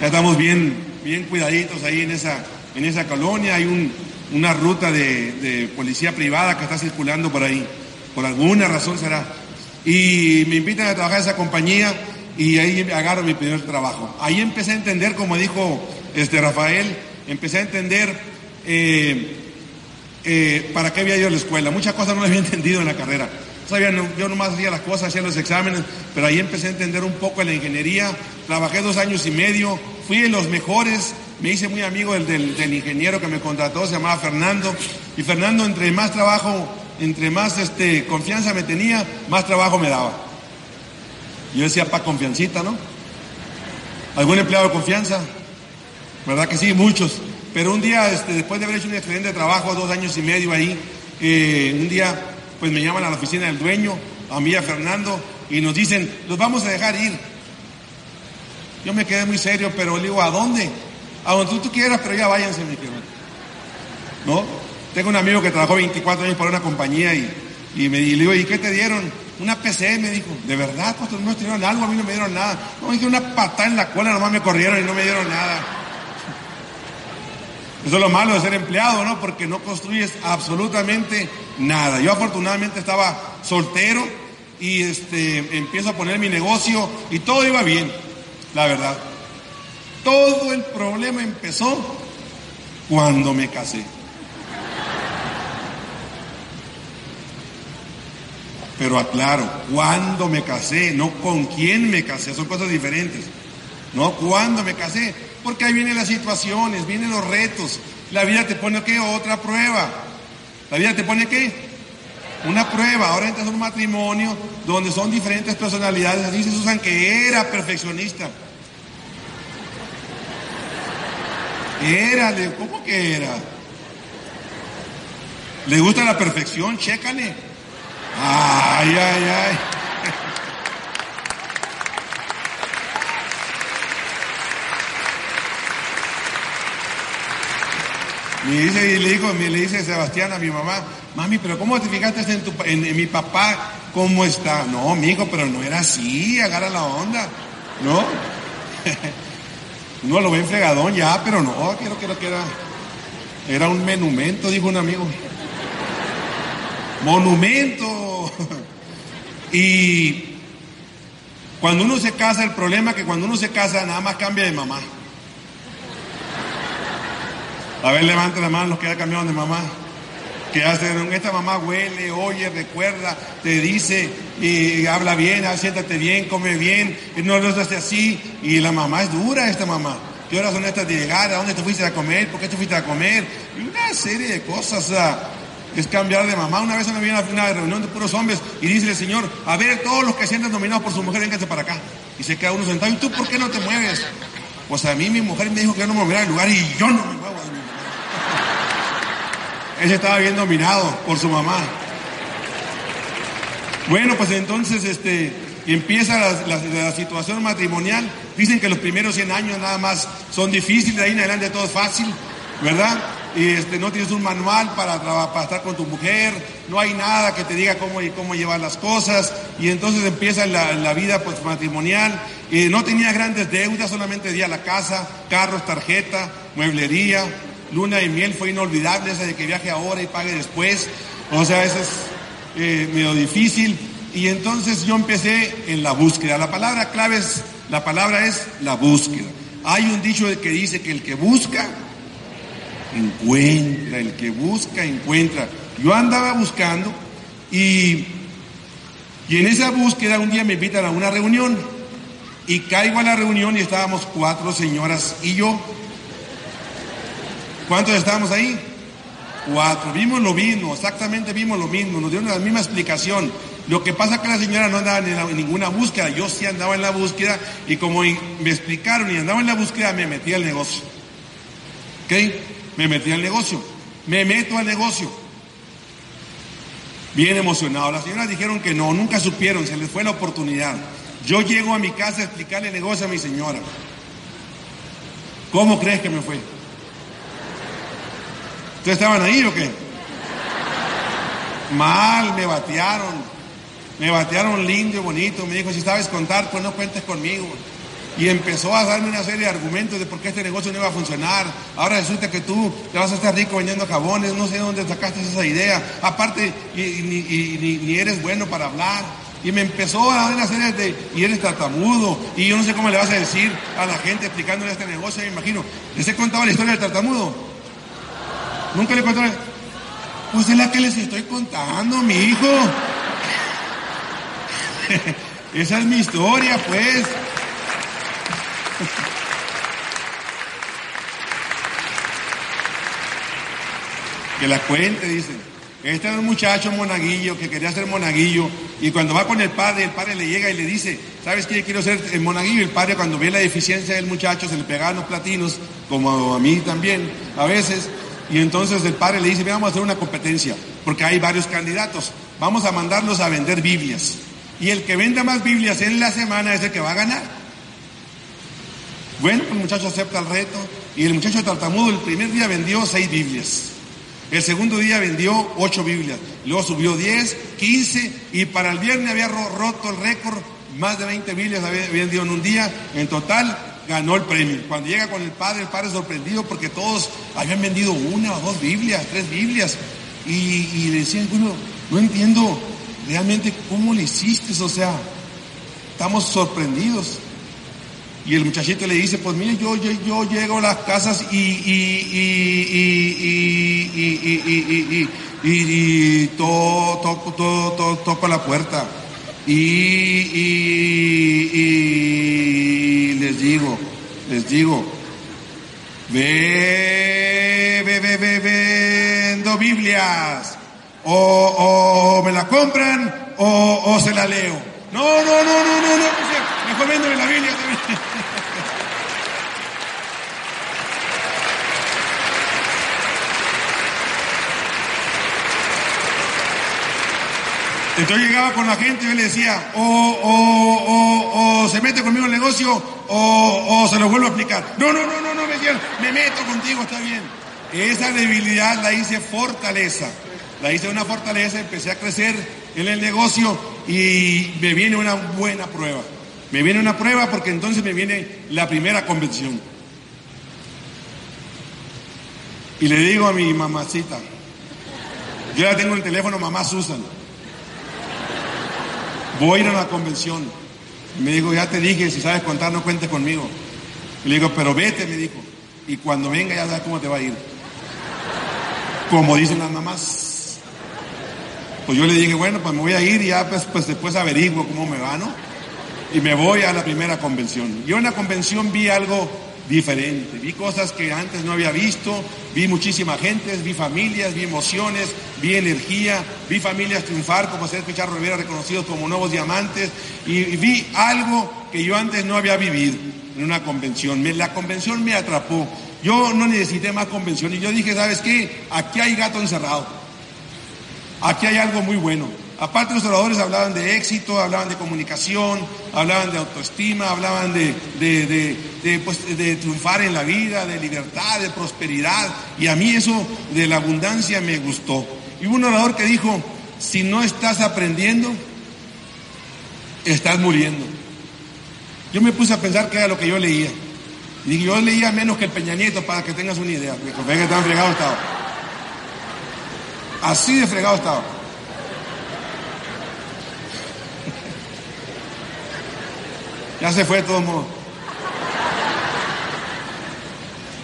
Ya estamos bien, bien cuidaditos ahí en esa, en esa colonia. Hay una ruta de, de policía privada que está circulando por ahí. Por alguna razón será. Y me invitan a trabajar en esa compañía y ahí agarro mi primer trabajo. Ahí empecé a entender, como dijo este Rafael, empecé a entender eh, eh, para qué había ido a la escuela. Muchas cosas no las había <laughs> entendido en la carrera. Sabía, yo nomás hacía las cosas, hacía los exámenes, pero ahí empecé a entender un poco la ingeniería. Trabajé dos años y medio, fui de los mejores, me hice muy amigo del, del, ingeniero que me contrató, se llamaba Fernando. Y Fernando, entre más trabajo, entre más este, confianza me tenía, más trabajo me daba. Yo decía, pa' confiancita, ¿no? ¿Algún empleado de confianza? ¿Verdad que sí? Muchos. Pero un día, este, después de haber hecho un excelente trabajo, dos años y medio ahí, eh, un día pues me llaman a la oficina del dueño, a mí, a Fernando, y nos dicen, los vamos a dejar ir. Yo me quedé muy serio, pero le digo, ¿a dónde? A donde tú, quieras, pero ya váyanse, mi querido. ¿No? Tengo un amigo que trabajó 24 años para una compañía y, y me y le digo, ¿y qué te dieron? Una PC, me dijo. ¿De verdad, pastor? ¿No me dieron algo? A mí no me dieron nada. No, me dije una patada en la cola, nomás me corrieron y no me dieron nada. Eso es lo malo de ser empleado, ¿no? Porque no construyes absolutamente nada. Yo afortunadamente estaba soltero y este, empiezo a poner mi negocio y todo iba bien, la verdad. Todo el problema empezó cuando me casé. Pero aclaro, cuando me casé, no con quién me casé, son cosas diferentes. No, cuando me casé, porque ahí vienen las situaciones, vienen los retos. La vida te pone qué? Otra prueba. La vida te pone qué? Una prueba. Ahora entras en un matrimonio donde son diferentes personalidades. Dice Susan que era perfeccionista. Era, ¿cómo que era? ¿Le gusta la perfección? Chécale. Ay, ay, ay. Me dice, y le, digo, me, le dice Sebastián a mi mamá, mami, pero ¿cómo te fijaste en, tu, en, mi papá? ¿Cómo está? No, mi hijo, pero no era así, agarra la onda, ¿no? <laughs> Uno lo ve en fregadón ya, pero no, quiero, quiero que era, era un monumento, dijo un amigo. Monumento. <laughs> Y cuando uno se casa, el problema es que cuando uno se casa, nada más cambia de mamá. A ver, levanta la mano los que ya cambiaron de mamá. Que hacen, esta mamá huele, oye, recuerda, te dice, y habla bien, ah, siéntate bien, come bien, y no lo hace así. Y la mamá es dura, esta mamá. ¿Qué horas son estas de llegar? ¿A dónde te fuiste a comer? ¿Por qué te fuiste a comer? Y una serie de cosas. es cambiar de mamá. Una vez me viene a una reunión de puros hombres y dice el Señor, a ver, todos los que sienten dominados por su mujer, vénganse para acá. Y se queda uno sentado, ¿y tú por qué no te mueves? Pues a mí mi mujer me dijo que no me moviera del lugar y yo no me muevo Él estaba bien dominado por su mamá. Bueno, pues entonces este, empieza la, situación matrimonial. Dicen que los primeros 100 años nada más son difíciles, de ahí en adelante todo es fácil, ¿verdad? Y este, no tienes un manual para, para estar con tu mujer, no hay nada que te diga cómo, cómo llevar las cosas, y entonces empieza la, vida pues, matrimonial. Y no tenía grandes deudas, solamente día la casa, carros, tarjeta, mueblería, luna y miel fue inolvidable, esa de que viaje ahora y pague después. O sea, eso es eh, medio difícil. Y entonces yo empecé en la búsqueda. La palabra clave es, la palabra es la búsqueda. Hay un dicho que dice que el que busca, encuentra, el que busca, encuentra. Yo andaba buscando y, y en esa búsqueda un día me invitan a una reunión y caigo a la reunión y estábamos cuatro señoras y yo. ¿Cuántos estábamos ahí? Cuatro. Vimos lo mismo, exactamente vimos lo mismo, nos dieron la misma explicación. Lo que pasa es que la señora no andaba en ninguna búsqueda, yo sí andaba en la búsqueda y como me explicaron y andaba en la búsqueda, me metí al negocio. ¿Ok? Me metí al negocio. Me meto al negocio. Bien emocionado. Las señoras dijeron que no, nunca supieron, se les fue la oportunidad. Yo llego a mi casa a explicarle el negocio a mi señora. ¿Cómo crees que me fue? ¿Ustedes estaban ahí o qué? Mal, me batearon. Me batearon lindo y bonito. Me dijo, si sabes contar, pues no cuentes conmigo. Y empezó a darme una serie de argumentos de por qué este negocio no iba a funcionar. Ahora resulta que tú te vas a estar rico vendiendo jabones, no sé dónde sacaste esa idea. Aparte, ni, eres bueno para hablar. Y me empezó a dar una serie de, y eres tartamudo, y yo no sé cómo le vas a decir a la gente explicándole este negocio, me imagino. ¿Les he contado la historia del tartamudo? ¿Nunca le contado? Pues es la que les estoy contando, mi hijo. <laughs> Esa es mi historia, pues. <laughs> que la cuente, dice. Este era un muchacho monaguillo que quería ser monaguillo y cuando va con el padre, el padre le llega y le dice, ¿sabes qué? Quiero ser el monaguillo. El padre cuando ve la deficiencia del muchacho se le pegaban los platinos, como a mí también a veces. Y entonces el padre le dice, vamos a hacer una competencia, porque hay varios candidatos. Vamos a mandarlos a vender Biblias. Y el que venda más Biblias en la semana es el que va a ganar. Bueno, el muchacho acepta el reto y el muchacho tartamudo el primer día vendió seis Biblias. El segundo día vendió ocho Biblias. Luego subió diez, quince y para el viernes había roto el récord. Más de 20 Biblias había vendido en un día. En total ganó el premio. Cuando llega con el padre, el padre sorprendido porque todos habían vendido una o dos Biblias, tres Biblias. Y, y le decían, bueno, no entiendo realmente cómo le hiciste, o sea, estamos sorprendidos. Y el muchachito le dice, pues mire, yo, yo, yo llego a las casas y, y, y, y, y, toco, toco, toco la puerta. Y, les digo, les digo, ve, ve, ve, ve, vendo Biblias o, o me la compran o, o, se la leo. No, no, no, no, no, no, mejor véndeme la Biblia. Entonces llegaba con la gente y yo le decía, o, o, o, o se mete conmigo en el negocio o, o se lo vuelvo a explicar. No, no, no, no, no, me decían, me meto contigo, está bien. Esa debilidad la hice fortaleza. La hice una fortaleza, empecé a crecer en el negocio y me viene una buena prueba. Me viene una prueba porque entonces me viene la primera convención. Y le digo a mi mamacita, yo ya tengo el teléfono mamá Susan, voy a ir a la convención. me dijo, ya te dije, si sabes contar no cuentes conmigo. Le digo, pero vete, me dijo, y cuando venga ya sabes cómo te va a ir. Como dicen las mamás. Pues yo le dije, bueno, pues me voy a ir y ya pues, pues después averiguo cómo me va, ¿no? Y me voy a la primera convención. Yo en la convención vi algo diferente. Vi cosas que antes no había visto, vi muchísima gente, vi familias, vi emociones, vi energía, vi familias triunfar como César Picharro Rivera reconocidos como nuevos diamantes y, vi algo que yo antes no había vivido en una convención. la convención me atrapó. Yo no necesité más convención y yo dije, ¿sabes qué? Aquí hay gato encerrado. Aquí hay algo muy bueno. Aparte los oradores hablaban de éxito, hablaban de comunicación, hablaban de autoestima, hablaban de, pues, de, triunfar en la vida, de libertad, de prosperidad. Y a mí eso de la abundancia me gustó. Y hubo un orador que dijo, si no estás aprendiendo, estás muriendo. Yo me puse a pensar que era lo que yo leía. Y yo leía menos que el Peña Nieto para que tengas una idea. Porque que tan fregado estaba. Así de fregado estaba. Ya se fue de todos modos.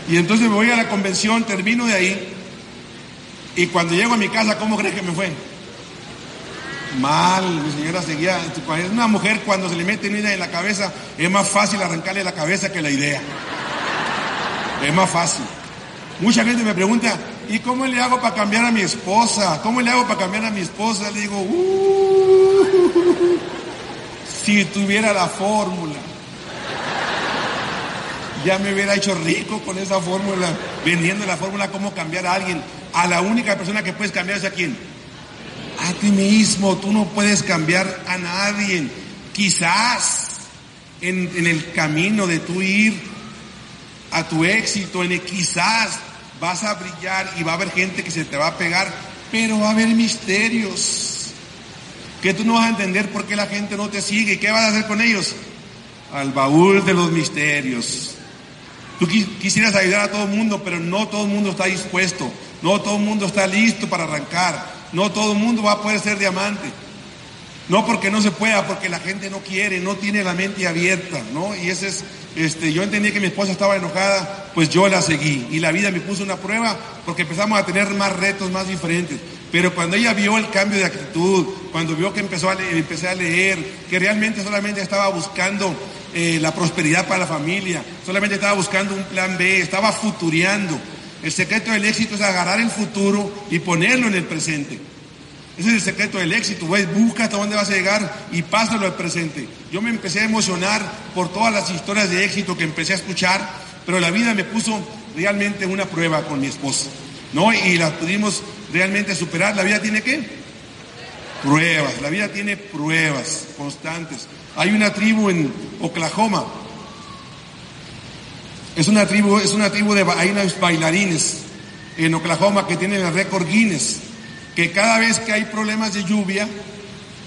Y entonces me voy a la convención, termino de ahí. Y cuando llego a mi casa, ¿cómo crees que me fue? Mal, mi señora seguía. Una mujer cuando se le mete una idea en la cabeza, es más fácil arrancarle la cabeza que la idea. Es más fácil. Mucha gente me pregunta, ¿y cómo le hago para cambiar a mi esposa? ¿Cómo le hago para cambiar a mi esposa? Le digo, uh, si tuviera la fórmula, ya me hubiera hecho rico con esa fórmula, vendiendo la fórmula cómo cambiar a alguien. A la única persona que puedes cambiar es a quién? A ti mismo. Tú no puedes cambiar a nadie. Quizás en, el camino de tu ir a tu éxito, en quizás vas a brillar y va a haber gente que se te va a pegar, pero va a haber misterios que tú no vas a entender por qué la gente no te sigue. ¿Qué vas a hacer con ellos? Al baúl de los misterios. Tú quisieras ayudar a todo el mundo, pero no todo el mundo está dispuesto. No todo el mundo está listo para arrancar. No todo el mundo va a poder ser diamante. No porque no se pueda, porque la gente no quiere, no tiene la mente abierta, ¿no? Y ese es, este, yo entendí que mi esposa estaba enojada, pues yo la seguí. Y la vida me puso una prueba porque empezamos a tener más retos, más diferentes. Pero cuando ella vio el cambio de actitud, cuando vio que empezó a leer, empecé a leer, que realmente solamente estaba buscando eh, la prosperidad para la familia, solamente estaba buscando un plan B, estaba futureando. El secreto del éxito es agarrar el futuro y ponerlo en el presente. Ese es el secreto del éxito, busca hasta dónde vas a llegar y pásalo al presente. Yo me empecé a emocionar por todas las historias de éxito que empecé a escuchar, pero la vida me puso realmente una prueba con mi esposa, ¿no? Y la pudimos realmente superar. La vida tiene qué? Pruebas. La vida tiene pruebas constantes. Hay una tribu en Oklahoma. Es una tribu, es una tribu de hay unos bailarines en Oklahoma que tienen el récord Guinness, que cada vez que hay problemas de lluvia,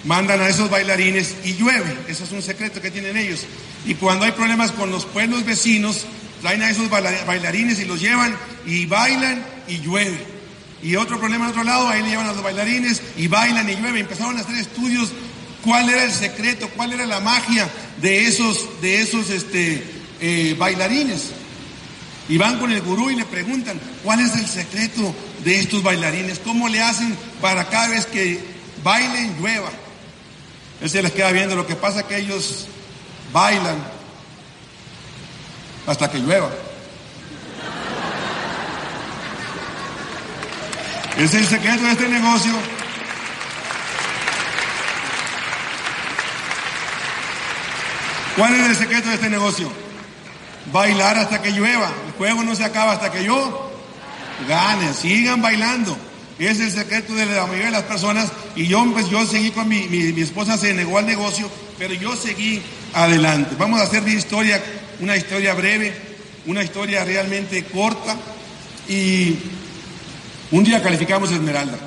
mandan a esos bailarines y llueve. Eso es un secreto que tienen ellos. Y cuando hay problemas con los pueblos vecinos, traen a esos bailarines y los llevan y bailan y llueve. Y otro problema en otro lado, ahí le llevan a los bailarines y bailan y llueve. Empezaron a hacer estudios cuál era el secreto, cuál era la magia de esos, de esos este, eh, bailarines. Y van con el gurú y le preguntan, ¿cuál es el secreto de estos bailarines? ¿Cómo le hacen para cada vez que bailen llueva? Él se les queda viendo, lo que pasa es que ellos bailan hasta que llueva. Es el secreto de este negocio. ¿Cuál es el secreto de este negocio? Bailar hasta que llueva. El juego no se acaba hasta que yo gane. Sigan bailando. Es el secreto de la mayoría de las personas. Y yo, pues, yo seguí con mi, mi, mi esposa, se negó al negocio, pero yo seguí adelante. Vamos a hacer una historia, una historia breve, una historia realmente corta Y un día calificamos Esmeralda.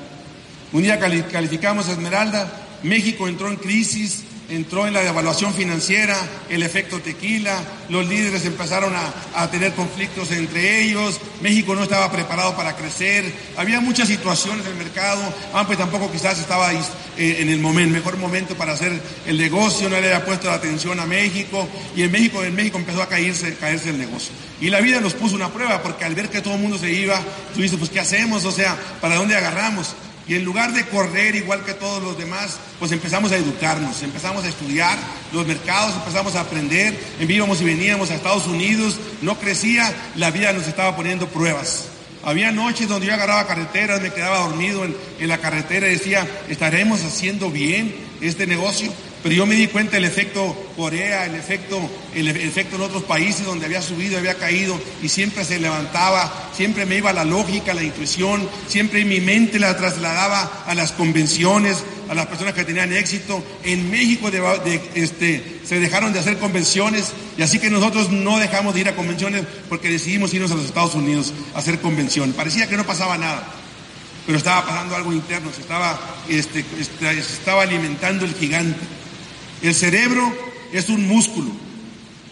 Un día calificamos Esmeralda. México entró en crisis, entró en la devaluación financiera, el efecto tequila, los líderes empezaron a, tener conflictos entre ellos, México no estaba preparado para crecer, había muchas situaciones en el mercado, AMPE tampoco quizás estaba eh, en el mejor momento para hacer el negocio, no le había puesto la atención a México y en México, en México empezó a caerse, caerse el negocio. Y la vida nos puso una prueba porque al ver que todo el mundo se iba, tú dices, pues ¿qué hacemos? O sea, ¿para dónde agarramos? Y en lugar de correr igual que todos los demás, pues empezamos a educarnos, empezamos a estudiar los mercados, empezamos a aprender, envíamos y veníamos a Estados Unidos, no crecía, la vida nos estaba poniendo pruebas. Había noches donde yo agarraba carreteras, me quedaba dormido en, en la carretera y decía, ¿estaremos haciendo bien este negocio? Pero yo me di cuenta del efecto Corea, el efecto, el, efecto en otros países donde había subido, había caído y siempre se levantaba, siempre me iba la lógica, la intuición, siempre mi mente la trasladaba a las convenciones, a las personas que tenían éxito. En México este, se dejaron de hacer convenciones y así que nosotros no dejamos de ir a convenciones porque decidimos irnos a los Estados Unidos a hacer convención. Parecía que no pasaba nada, pero estaba pasando algo interno, se estaba, este, estaba alimentando el gigante. El cerebro es un músculo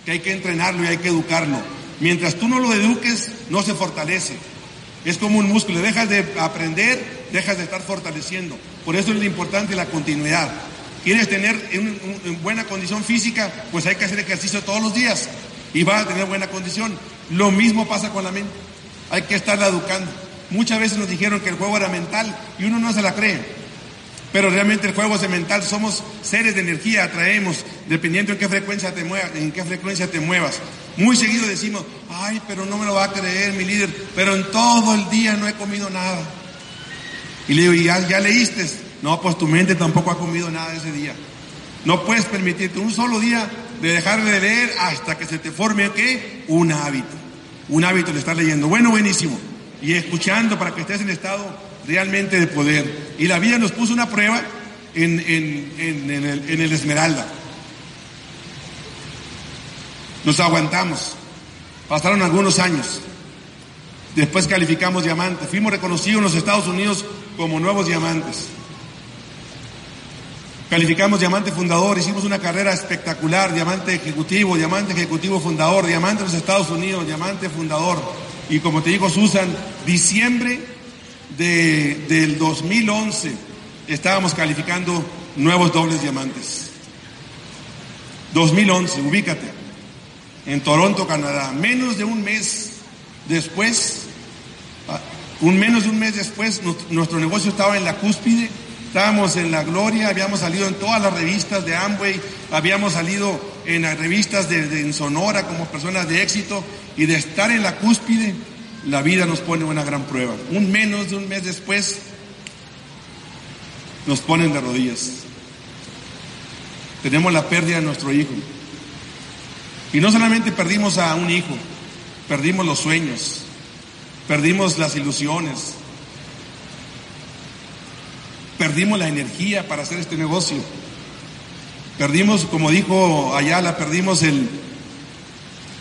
que hay que entrenarlo y hay que educarlo. Mientras tú no lo eduques, no se fortalece. Es como un músculo, dejas de aprender, dejas de estar fortaleciendo. Por eso es importante la continuidad. ¿Quieres tener en, buena condición física? Pues hay que hacer ejercicio todos los días y vas a tener buena condición. Lo mismo pasa con la mente. Hay que estarla educando. Muchas veces nos dijeron que el juego era mental y uno no se la cree. Pero realmente el juego es mental, somos seres de energía, atraemos, dependiendo en qué frecuencia te muevas, en qué frecuencia te muevas. Muy seguido decimos, ay, pero no me lo va a creer mi líder, pero en todo el día no he comido nada. Y le digo, ¿y ya, ya leíste? No, pues tu mente tampoco ha comido nada ese día. No puedes permitirte un solo día de dejar de leer hasta que se te forme ¿qué? Un hábito. Un hábito de estar leyendo. Bueno, buenísimo. Y escuchando para que estés en estado realmente de poder. Y la vida nos puso una prueba en, el, Esmeralda. Nos aguantamos. Pasaron algunos años. Después calificamos diamantes. Fuimos reconocidos en los Estados Unidos como nuevos diamantes. Calificamos diamante fundador, hicimos una carrera espectacular, diamante ejecutivo, diamante ejecutivo fundador, diamante en los Estados Unidos, diamante fundador. Y como te digo, Susan, diciembre de, del 2011 estábamos calificando nuevos dobles diamantes. 2011, ubícate, en Toronto, Canadá. Menos de un mes después, ah, un menos de un mes después, nuestro negocio estaba en la cúspide, estábamos en la gloria, habíamos salido en todas las revistas de Amway, habíamos salido en las revistas de, en Sonora como personas de éxito y de estar en la cúspide la vida nos pone una gran prueba. Un menos de un mes después nos ponen de rodillas. Tenemos la pérdida de nuestro hijo. Y no solamente perdimos a un hijo, perdimos los sueños, perdimos las ilusiones, perdimos la energía para hacer este negocio. Perdimos, como dijo Ayala, perdimos el,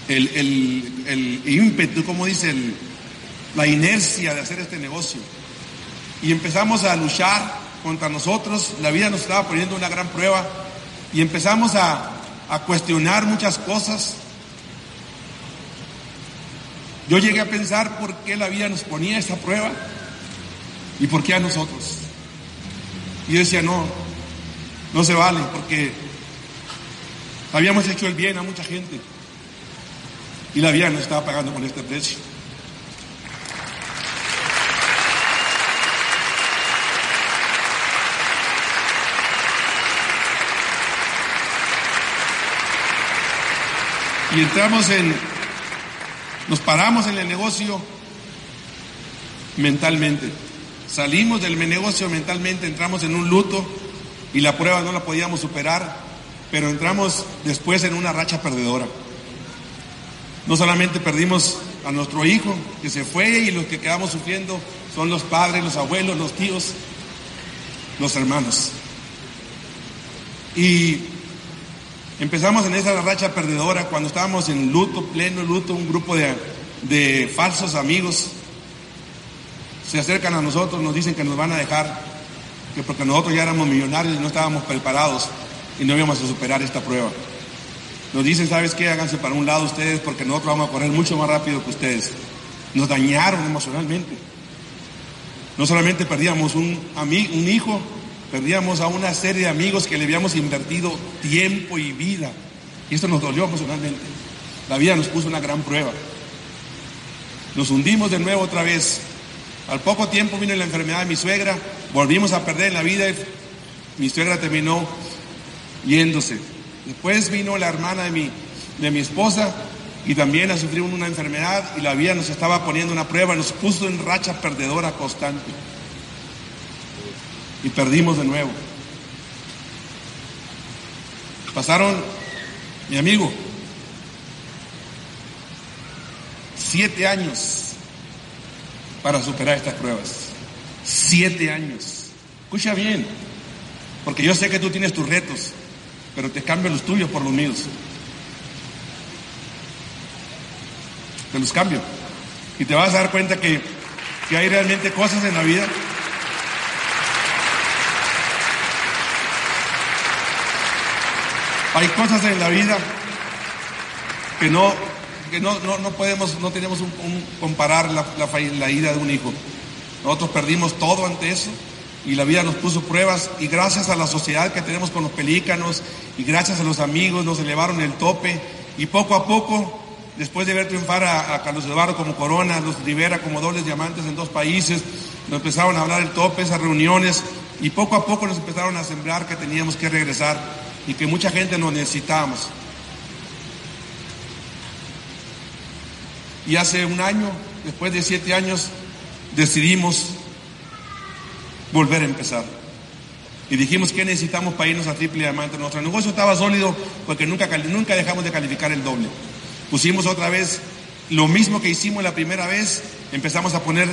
el, el, el ímpetu, como dice el, la inercia de hacer este negocio. Y empezamos a luchar contra nosotros, la vida nos estaba poniendo una gran prueba y empezamos a, a cuestionar muchas cosas. Yo llegué a pensar por qué la vida nos ponía esa prueba y por qué a nosotros. Y yo decía, no, no se vale, porque habíamos hecho el bien a mucha gente y la vida nos estaba pagando con este precio. Y entramos en, nos paramos en el negocio mentalmente. Salimos del negocio mentalmente, entramos en un luto y la prueba no la podíamos superar, pero entramos después en una racha perdedora. No solamente perdimos a nuestro hijo que se fue y los que quedamos sufriendo son los padres, los abuelos, los tíos, los hermanos. Y Empezamos en esa racha perdedora cuando estábamos en luto, pleno luto, un grupo de, falsos amigos se acercan a nosotros, nos dicen que nos van a dejar, que porque nosotros ya éramos millonarios y no estábamos preparados y no íbamos a superar esta prueba. Nos dicen, ¿sabes qué? Háganse para un lado ustedes porque nosotros vamos a correr mucho más rápido que ustedes. Nos dañaron emocionalmente. No solamente perdíamos un, un hijo, perdíamos a una serie de amigos que le habíamos invertido tiempo y vida. Y esto nos dolió emocionalmente. La vida nos puso una gran prueba. Nos hundimos de nuevo otra vez. Al poco tiempo vino la enfermedad de mi suegra, volvimos a perder la vida y mi suegra terminó yéndose. Después vino la hermana de mi, de mi esposa y también a sufrir una enfermedad y la vida nos estaba poniendo una prueba, nos puso en racha perdedora constante. Y perdimos de nuevo. Pasaron, mi amigo, siete años para superar estas pruebas. Siete años. Escucha bien, porque yo sé que tú tienes tus retos, pero te cambio los tuyos por los míos. Te los cambio. Y te vas a dar cuenta que, que hay realmente cosas en la vida Hay cosas en la vida que no, que no, no, podemos, no tenemos un, comparar la, la, la ida de un hijo. Nosotros perdimos todo ante eso y la vida nos puso pruebas y gracias a la sociedad que tenemos con los pelícanos y gracias a los amigos nos elevaron el tope y poco a poco, después de ver triunfar a, Carlos Eduardo como Corona, los Rivera como dobles diamantes en dos países, nos empezaron a hablar el tope, esas reuniones y poco a poco nos empezaron a sembrar que teníamos que regresar y que mucha gente nos necesitamos. Y hace un año, después de siete años, decidimos volver a empezar. Y dijimos que necesitamos para irnos a triple diamante. Nuestro negocio estaba sólido porque nunca, nunca dejamos de calificar el doble. Pusimos otra vez lo mismo que hicimos la primera vez, empezamos a poner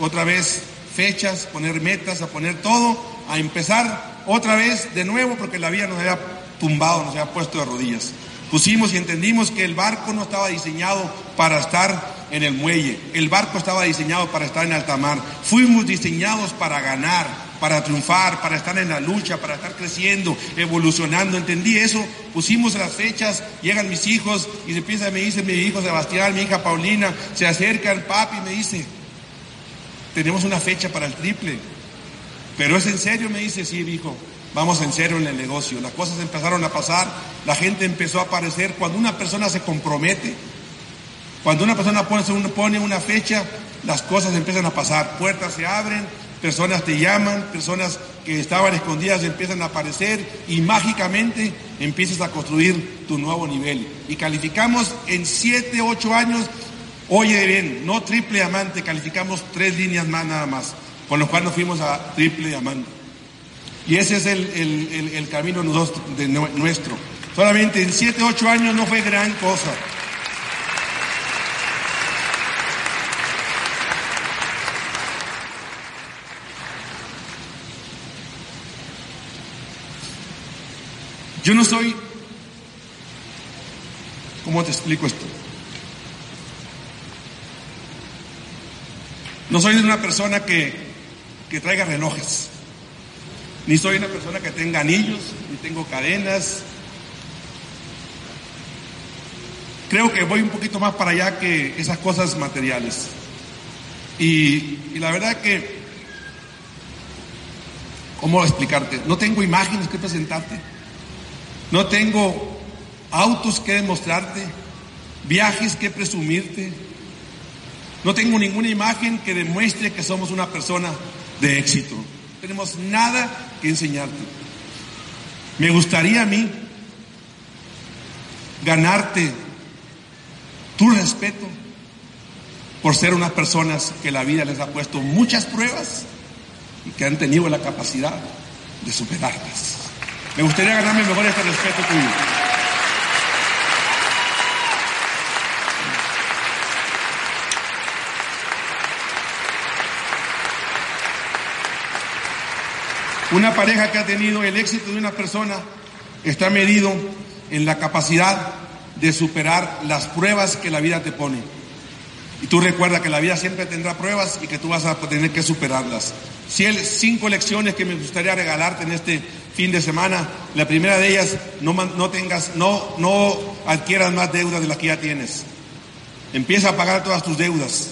otra vez fechas, poner metas, a poner todo, a empezar otra vez de nuevo porque la vida nos había tumbado, nos había puesto de rodillas. Pusimos y entendimos que el barco no estaba diseñado para estar en el muelle, el barco estaba diseñado para estar en alta mar. Fuimos diseñados para ganar, para triunfar, para estar en la lucha, para estar creciendo, evolucionando. Entendí eso, pusimos las fechas, llegan mis hijos y se piensa, me dice mi hijo Sebastián, mi hija Paulina, se acerca el papi y me dice, tenemos una fecha para el triple. Pero es en serio, me dice, sí, hijo, vamos en serio en el negocio. Las cosas empezaron a pasar, la gente empezó a aparecer. Cuando una persona se compromete, cuando una persona pone, una fecha, las cosas empiezan a pasar. Puertas se abren, personas te llaman, personas que estaban escondidas empiezan a aparecer y mágicamente empiezas a construir tu nuevo nivel. Y calificamos en 7, 8 años, oye bien, no triple diamante, calificamos tres líneas más nada más con lo cual nos fuimos a triple diamante. Y ese es el, camino de nuestro. Solamente en 7, 8 años no fue gran cosa. Yo no soy, ¿cómo te explico esto? No soy una persona que que traiga relojes. Ni soy una persona que tenga anillos, ni tengo cadenas. Creo que voy un poquito más para allá que esas cosas materiales. Y, la verdad que, ¿cómo explicarte? No tengo imágenes que presentarte. No tengo autos que demostrarte, viajes que presumirte. No tengo ninguna imagen que demuestre que somos una persona de éxito. No tenemos nada que enseñarte. Me gustaría a mí ganarte tu respeto por ser unas personas que la vida les ha puesto muchas pruebas y que han tenido la capacidad de superarlas. Me gustaría ganarme mejor este respeto tuyo. Una pareja que ha tenido el éxito de una persona está medido en la capacidad de superar las pruebas que la vida te pone. Y tú recuerda que la vida siempre tendrá pruebas y que tú vas a tener que superarlas. Cinco lecciones que me gustaría regalarte en este fin de semana. La primera de ellas, no, no tengas, no, no adquieras más deudas de las que ya tienes. Empieza a pagar todas tus deudas.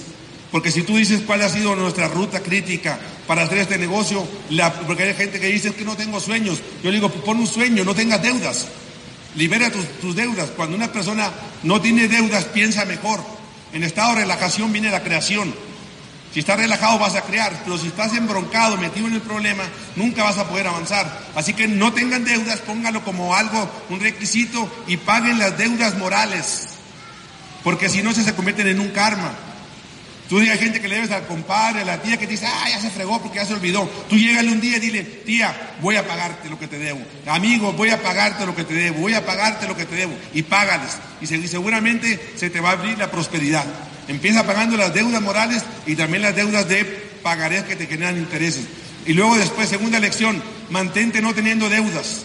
Porque si tú dices cuál ha sido nuestra ruta crítica para hacer este negocio, porque hay gente que dice que no tengo sueños. Yo digo, pon un sueño, no tengas deudas. Libera tus, tus deudas. Cuando una persona no tiene deudas, piensa mejor. En estado de relajación viene la creación. Si estás relajado vas a crear, pero si estás embroncado, metido en el problema, nunca vas a poder avanzar. Así que no tengan deudas, póngalo como algo, un requisito y paguen las deudas morales, porque si no se, se convierten en un karma. Tú digas gente que le debes al compadre, a la tía que te dice, ah, ya se fregó porque ya se olvidó. Tú llégale un día y dile, tía, voy a pagarte lo que te debo. Amigo, voy a pagarte lo que te debo, voy a pagarte lo que te debo. Y págales. Y seguramente se te va a abrir la prosperidad. Empieza pagando las deudas morales y también las deudas de pagarés que te generan intereses. Y luego después, segunda lección, mantente no teniendo deudas.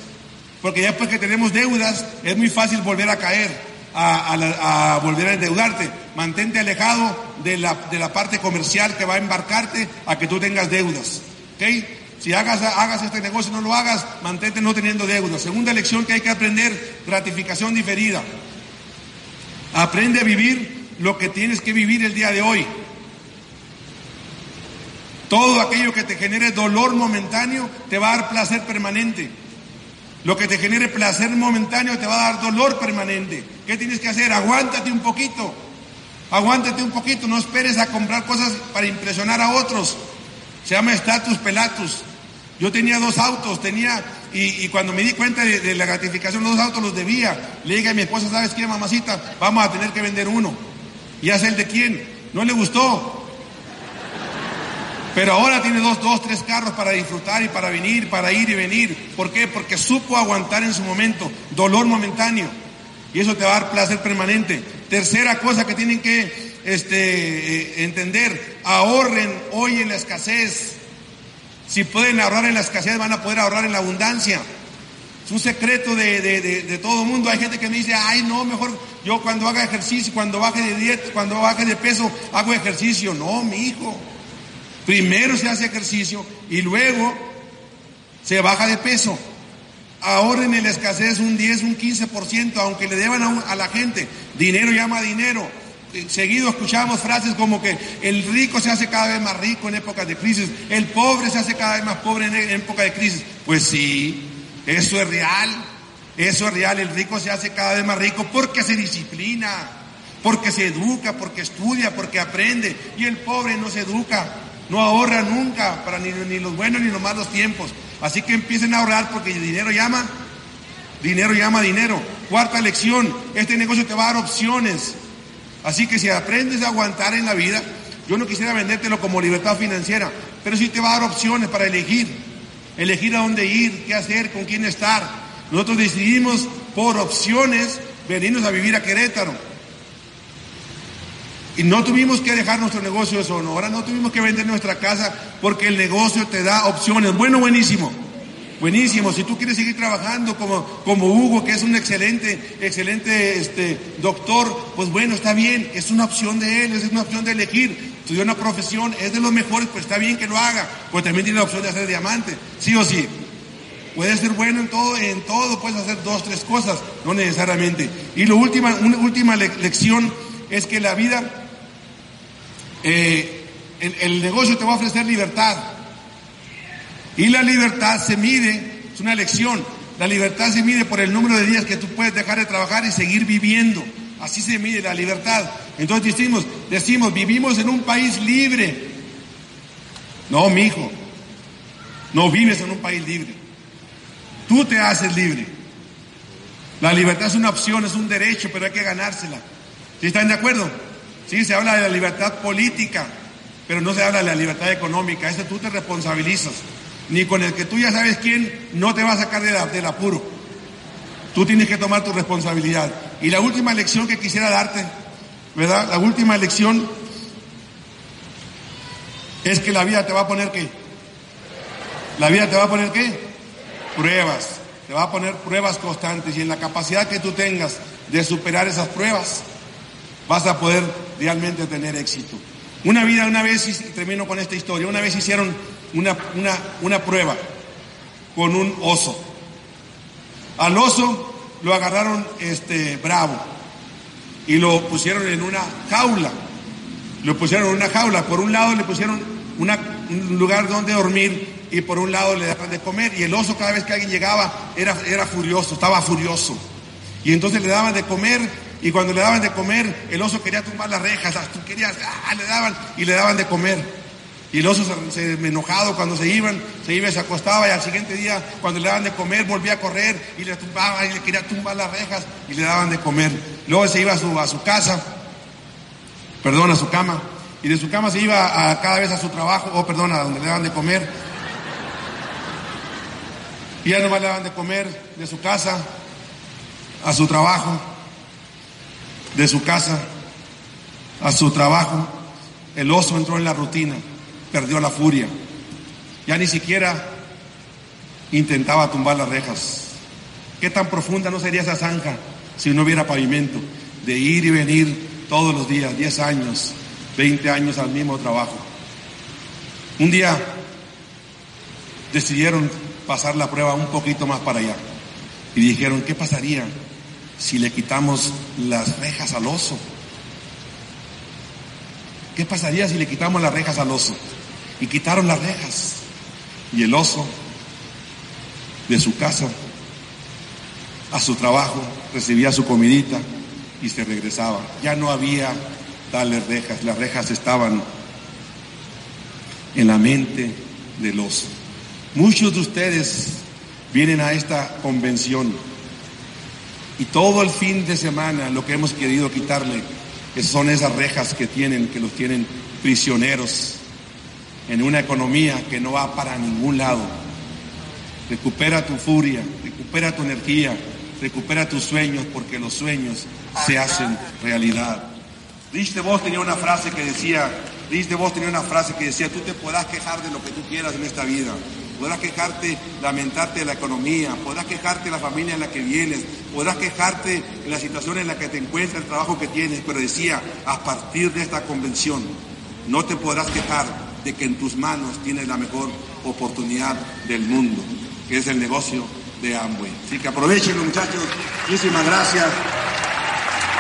Porque ya después que tenemos deudas, es muy fácil volver a caer a, volver a endeudarte. Mantente alejado de la, de la, parte comercial que va a embarcarte a que tú tengas deudas. Si hagas, hagas este negocio no lo hagas, mantente no teniendo deudas. Segunda lección que hay que aprender, gratificación diferida. Aprende a vivir lo que tienes que vivir el día de hoy. Todo aquello que te genere dolor momentáneo te va a dar placer permanente. Lo que te genere placer momentáneo te va a dar dolor permanente. ¿Qué tienes que hacer? Aguántate un poquito. Aguántate un poquito. No esperes a comprar cosas para impresionar a otros. Se llama status pelatus. Yo tenía dos autos, tenía, y, cuando me di cuenta de, la gratificación, los dos autos los debía. Le dije a mi esposa, ¿sabes qué, mamacita? Vamos a tener que vender uno. ¿Y hace el de quién? No le gustó. Pero ahora tiene dos, dos, tres carros para disfrutar y para venir, para ir y venir. ¿Por qué? Porque supo aguantar en su momento, dolor momentáneo. Y eso te va a dar placer permanente. Tercera cosa que tienen que este, eh, entender, ahorren hoy en la escasez. Si pueden ahorrar en la escasez, van a poder ahorrar en la abundancia. Es un secreto de, de, de, todo el mundo. Hay gente que me dice, ay, no, mejor yo cuando haga ejercicio, cuando baje de dieta, cuando baje de peso, hago ejercicio. No, mi hijo. Primero se hace ejercicio y luego se baja de peso. Ahorren en la escasez un 10, un 15%, aunque le deban a, la gente. Dinero llama dinero. Eh, seguido escuchamos frases como que el rico se hace cada vez más rico en épocas de crisis, el pobre se hace cada vez más pobre en, en época de crisis. Pues sí, eso es real, eso es real, el rico se hace cada vez más rico porque se disciplina, porque se educa, porque estudia, porque aprende, y el pobre no se educa, no ahorra nunca para ni, los buenos ni los malos tiempos. Así que empiecen a ahorrar porque el dinero llama, dinero llama dinero. Cuarta lección, este negocio te va a dar opciones. Así que si aprendes a aguantar en la vida, yo no quisiera vendértelo como libertad financiera, pero sí te va a dar opciones para elegir, elegir a dónde ir, qué hacer, con quién estar. Nosotros decidimos por opciones venirnos a vivir a Querétaro. Y no tuvimos que dejar nuestro negocio de Sonora, no tuvimos que vender nuestra casa porque el negocio te da opciones. Bueno, buenísimo. Buenísimo. Si tú quieres seguir trabajando como, como Hugo, que es un excelente, excelente este, doctor, pues bueno, está bien. Es una opción de él, es una opción de elegir. Estudió una profesión, es de los mejores, pues está bien que lo haga. Pues también tiene la opción de hacer diamante, sí o sí. Puedes ser bueno en todo, en todo puedes hacer dos, tres cosas, no necesariamente. Y lo última, una última lección es que la vida eh, el, negocio te va a ofrecer libertad. Y la libertad se mide, es una elección, la libertad se mide por el número de días que tú puedes dejar de trabajar y seguir viviendo. Así se mide la libertad. Entonces decimos, decimos, vivimos en un país libre. No, mi hijo, no vives en un país libre. Tú te haces libre. La libertad es una opción, es un derecho, pero hay que ganársela. ¿Sí están de acuerdo? Sí, se habla de la libertad política, pero no se habla de la libertad económica. Eso tú te responsabilizas. Ni con el que tú ya sabes quién no te va a sacar del apuro. Tú tienes que tomar tu responsabilidad. Y la última lección que quisiera darte, ¿verdad? La última lección es que la vida te va a poner qué? La vida te va a poner qué? Pruebas. Te va a poner pruebas constantes y en la capacidad que tú tengas de superar esas pruebas, vas a poder realmente tener éxito. Una vida, una vez, termino con esta historia, una vez hicieron una, una, una prueba con un oso. Al oso lo agarraron este, bravo y lo pusieron en una jaula. Lo pusieron en una jaula. Por un lado le pusieron un lugar donde dormir y por un lado le daban de comer. Y el oso cada vez que alguien llegaba era, era furioso, estaba furioso. Y entonces le daban de comer y cuando le daban de comer el oso quería tumbar las rejas, querías, ah, le daban y le daban de comer. Y el oso se, se, enojado cuando se iban, se iba y se acostaba y al siguiente día cuando le daban de comer volvía a correr y le tumbaba y le quería tumbar las rejas y le daban de comer. Luego se iba a su, a su casa, perdón, a su cama y de su cama se iba a, cada vez a su trabajo, o oh, perdón, a donde le daban de comer. Y ya nomás le daban de comer de su casa a su trabajo, de su casa a su trabajo. El oso entró en la rutina perdió la furia. Ya ni siquiera intentaba tumbar las rejas. ¿Qué tan profunda no sería esa zanja si no hubiera pavimento? De ir y venir todos los días, 10 años, 20 años al mismo trabajo. Un día decidieron pasar la prueba un poquito más para allá y dijeron, ¿qué pasaría si le quitamos las rejas al oso? ¿Qué pasaría si le quitamos las rejas al oso? y quitaron las rejas. Y el oso de su casa a su trabajo recibía su comidita y se regresaba. Ya no había tales rejas, las rejas estaban en la mente del oso. Muchos de ustedes vienen a esta convención y todo el fin de semana lo que hemos querido quitarle son esas rejas que tienen, que los tienen prisioneros en una economía que no va para ningún lado. Recupera tu furia, recupera tu energía, recupera tus sueños porque los sueños se hacen realidad. Rich de Vos tenía una frase que decía, Rich de Vos tenía una frase que decía, tú te podrás quejar de lo que tú quieras en esta vida, podrás quejarte, lamentarte de la economía, podrás quejarte de la familia en la que vienes, podrás quejarte de la situación en la que te encuentras, el trabajo que tienes, pero decía, a partir de esta convención, no te podrás quejar de que en tus manos tienes la mejor oportunidad del mundo, que es el negocio de Amway. Así que aprovechen muchachos. Muchísimas gracias.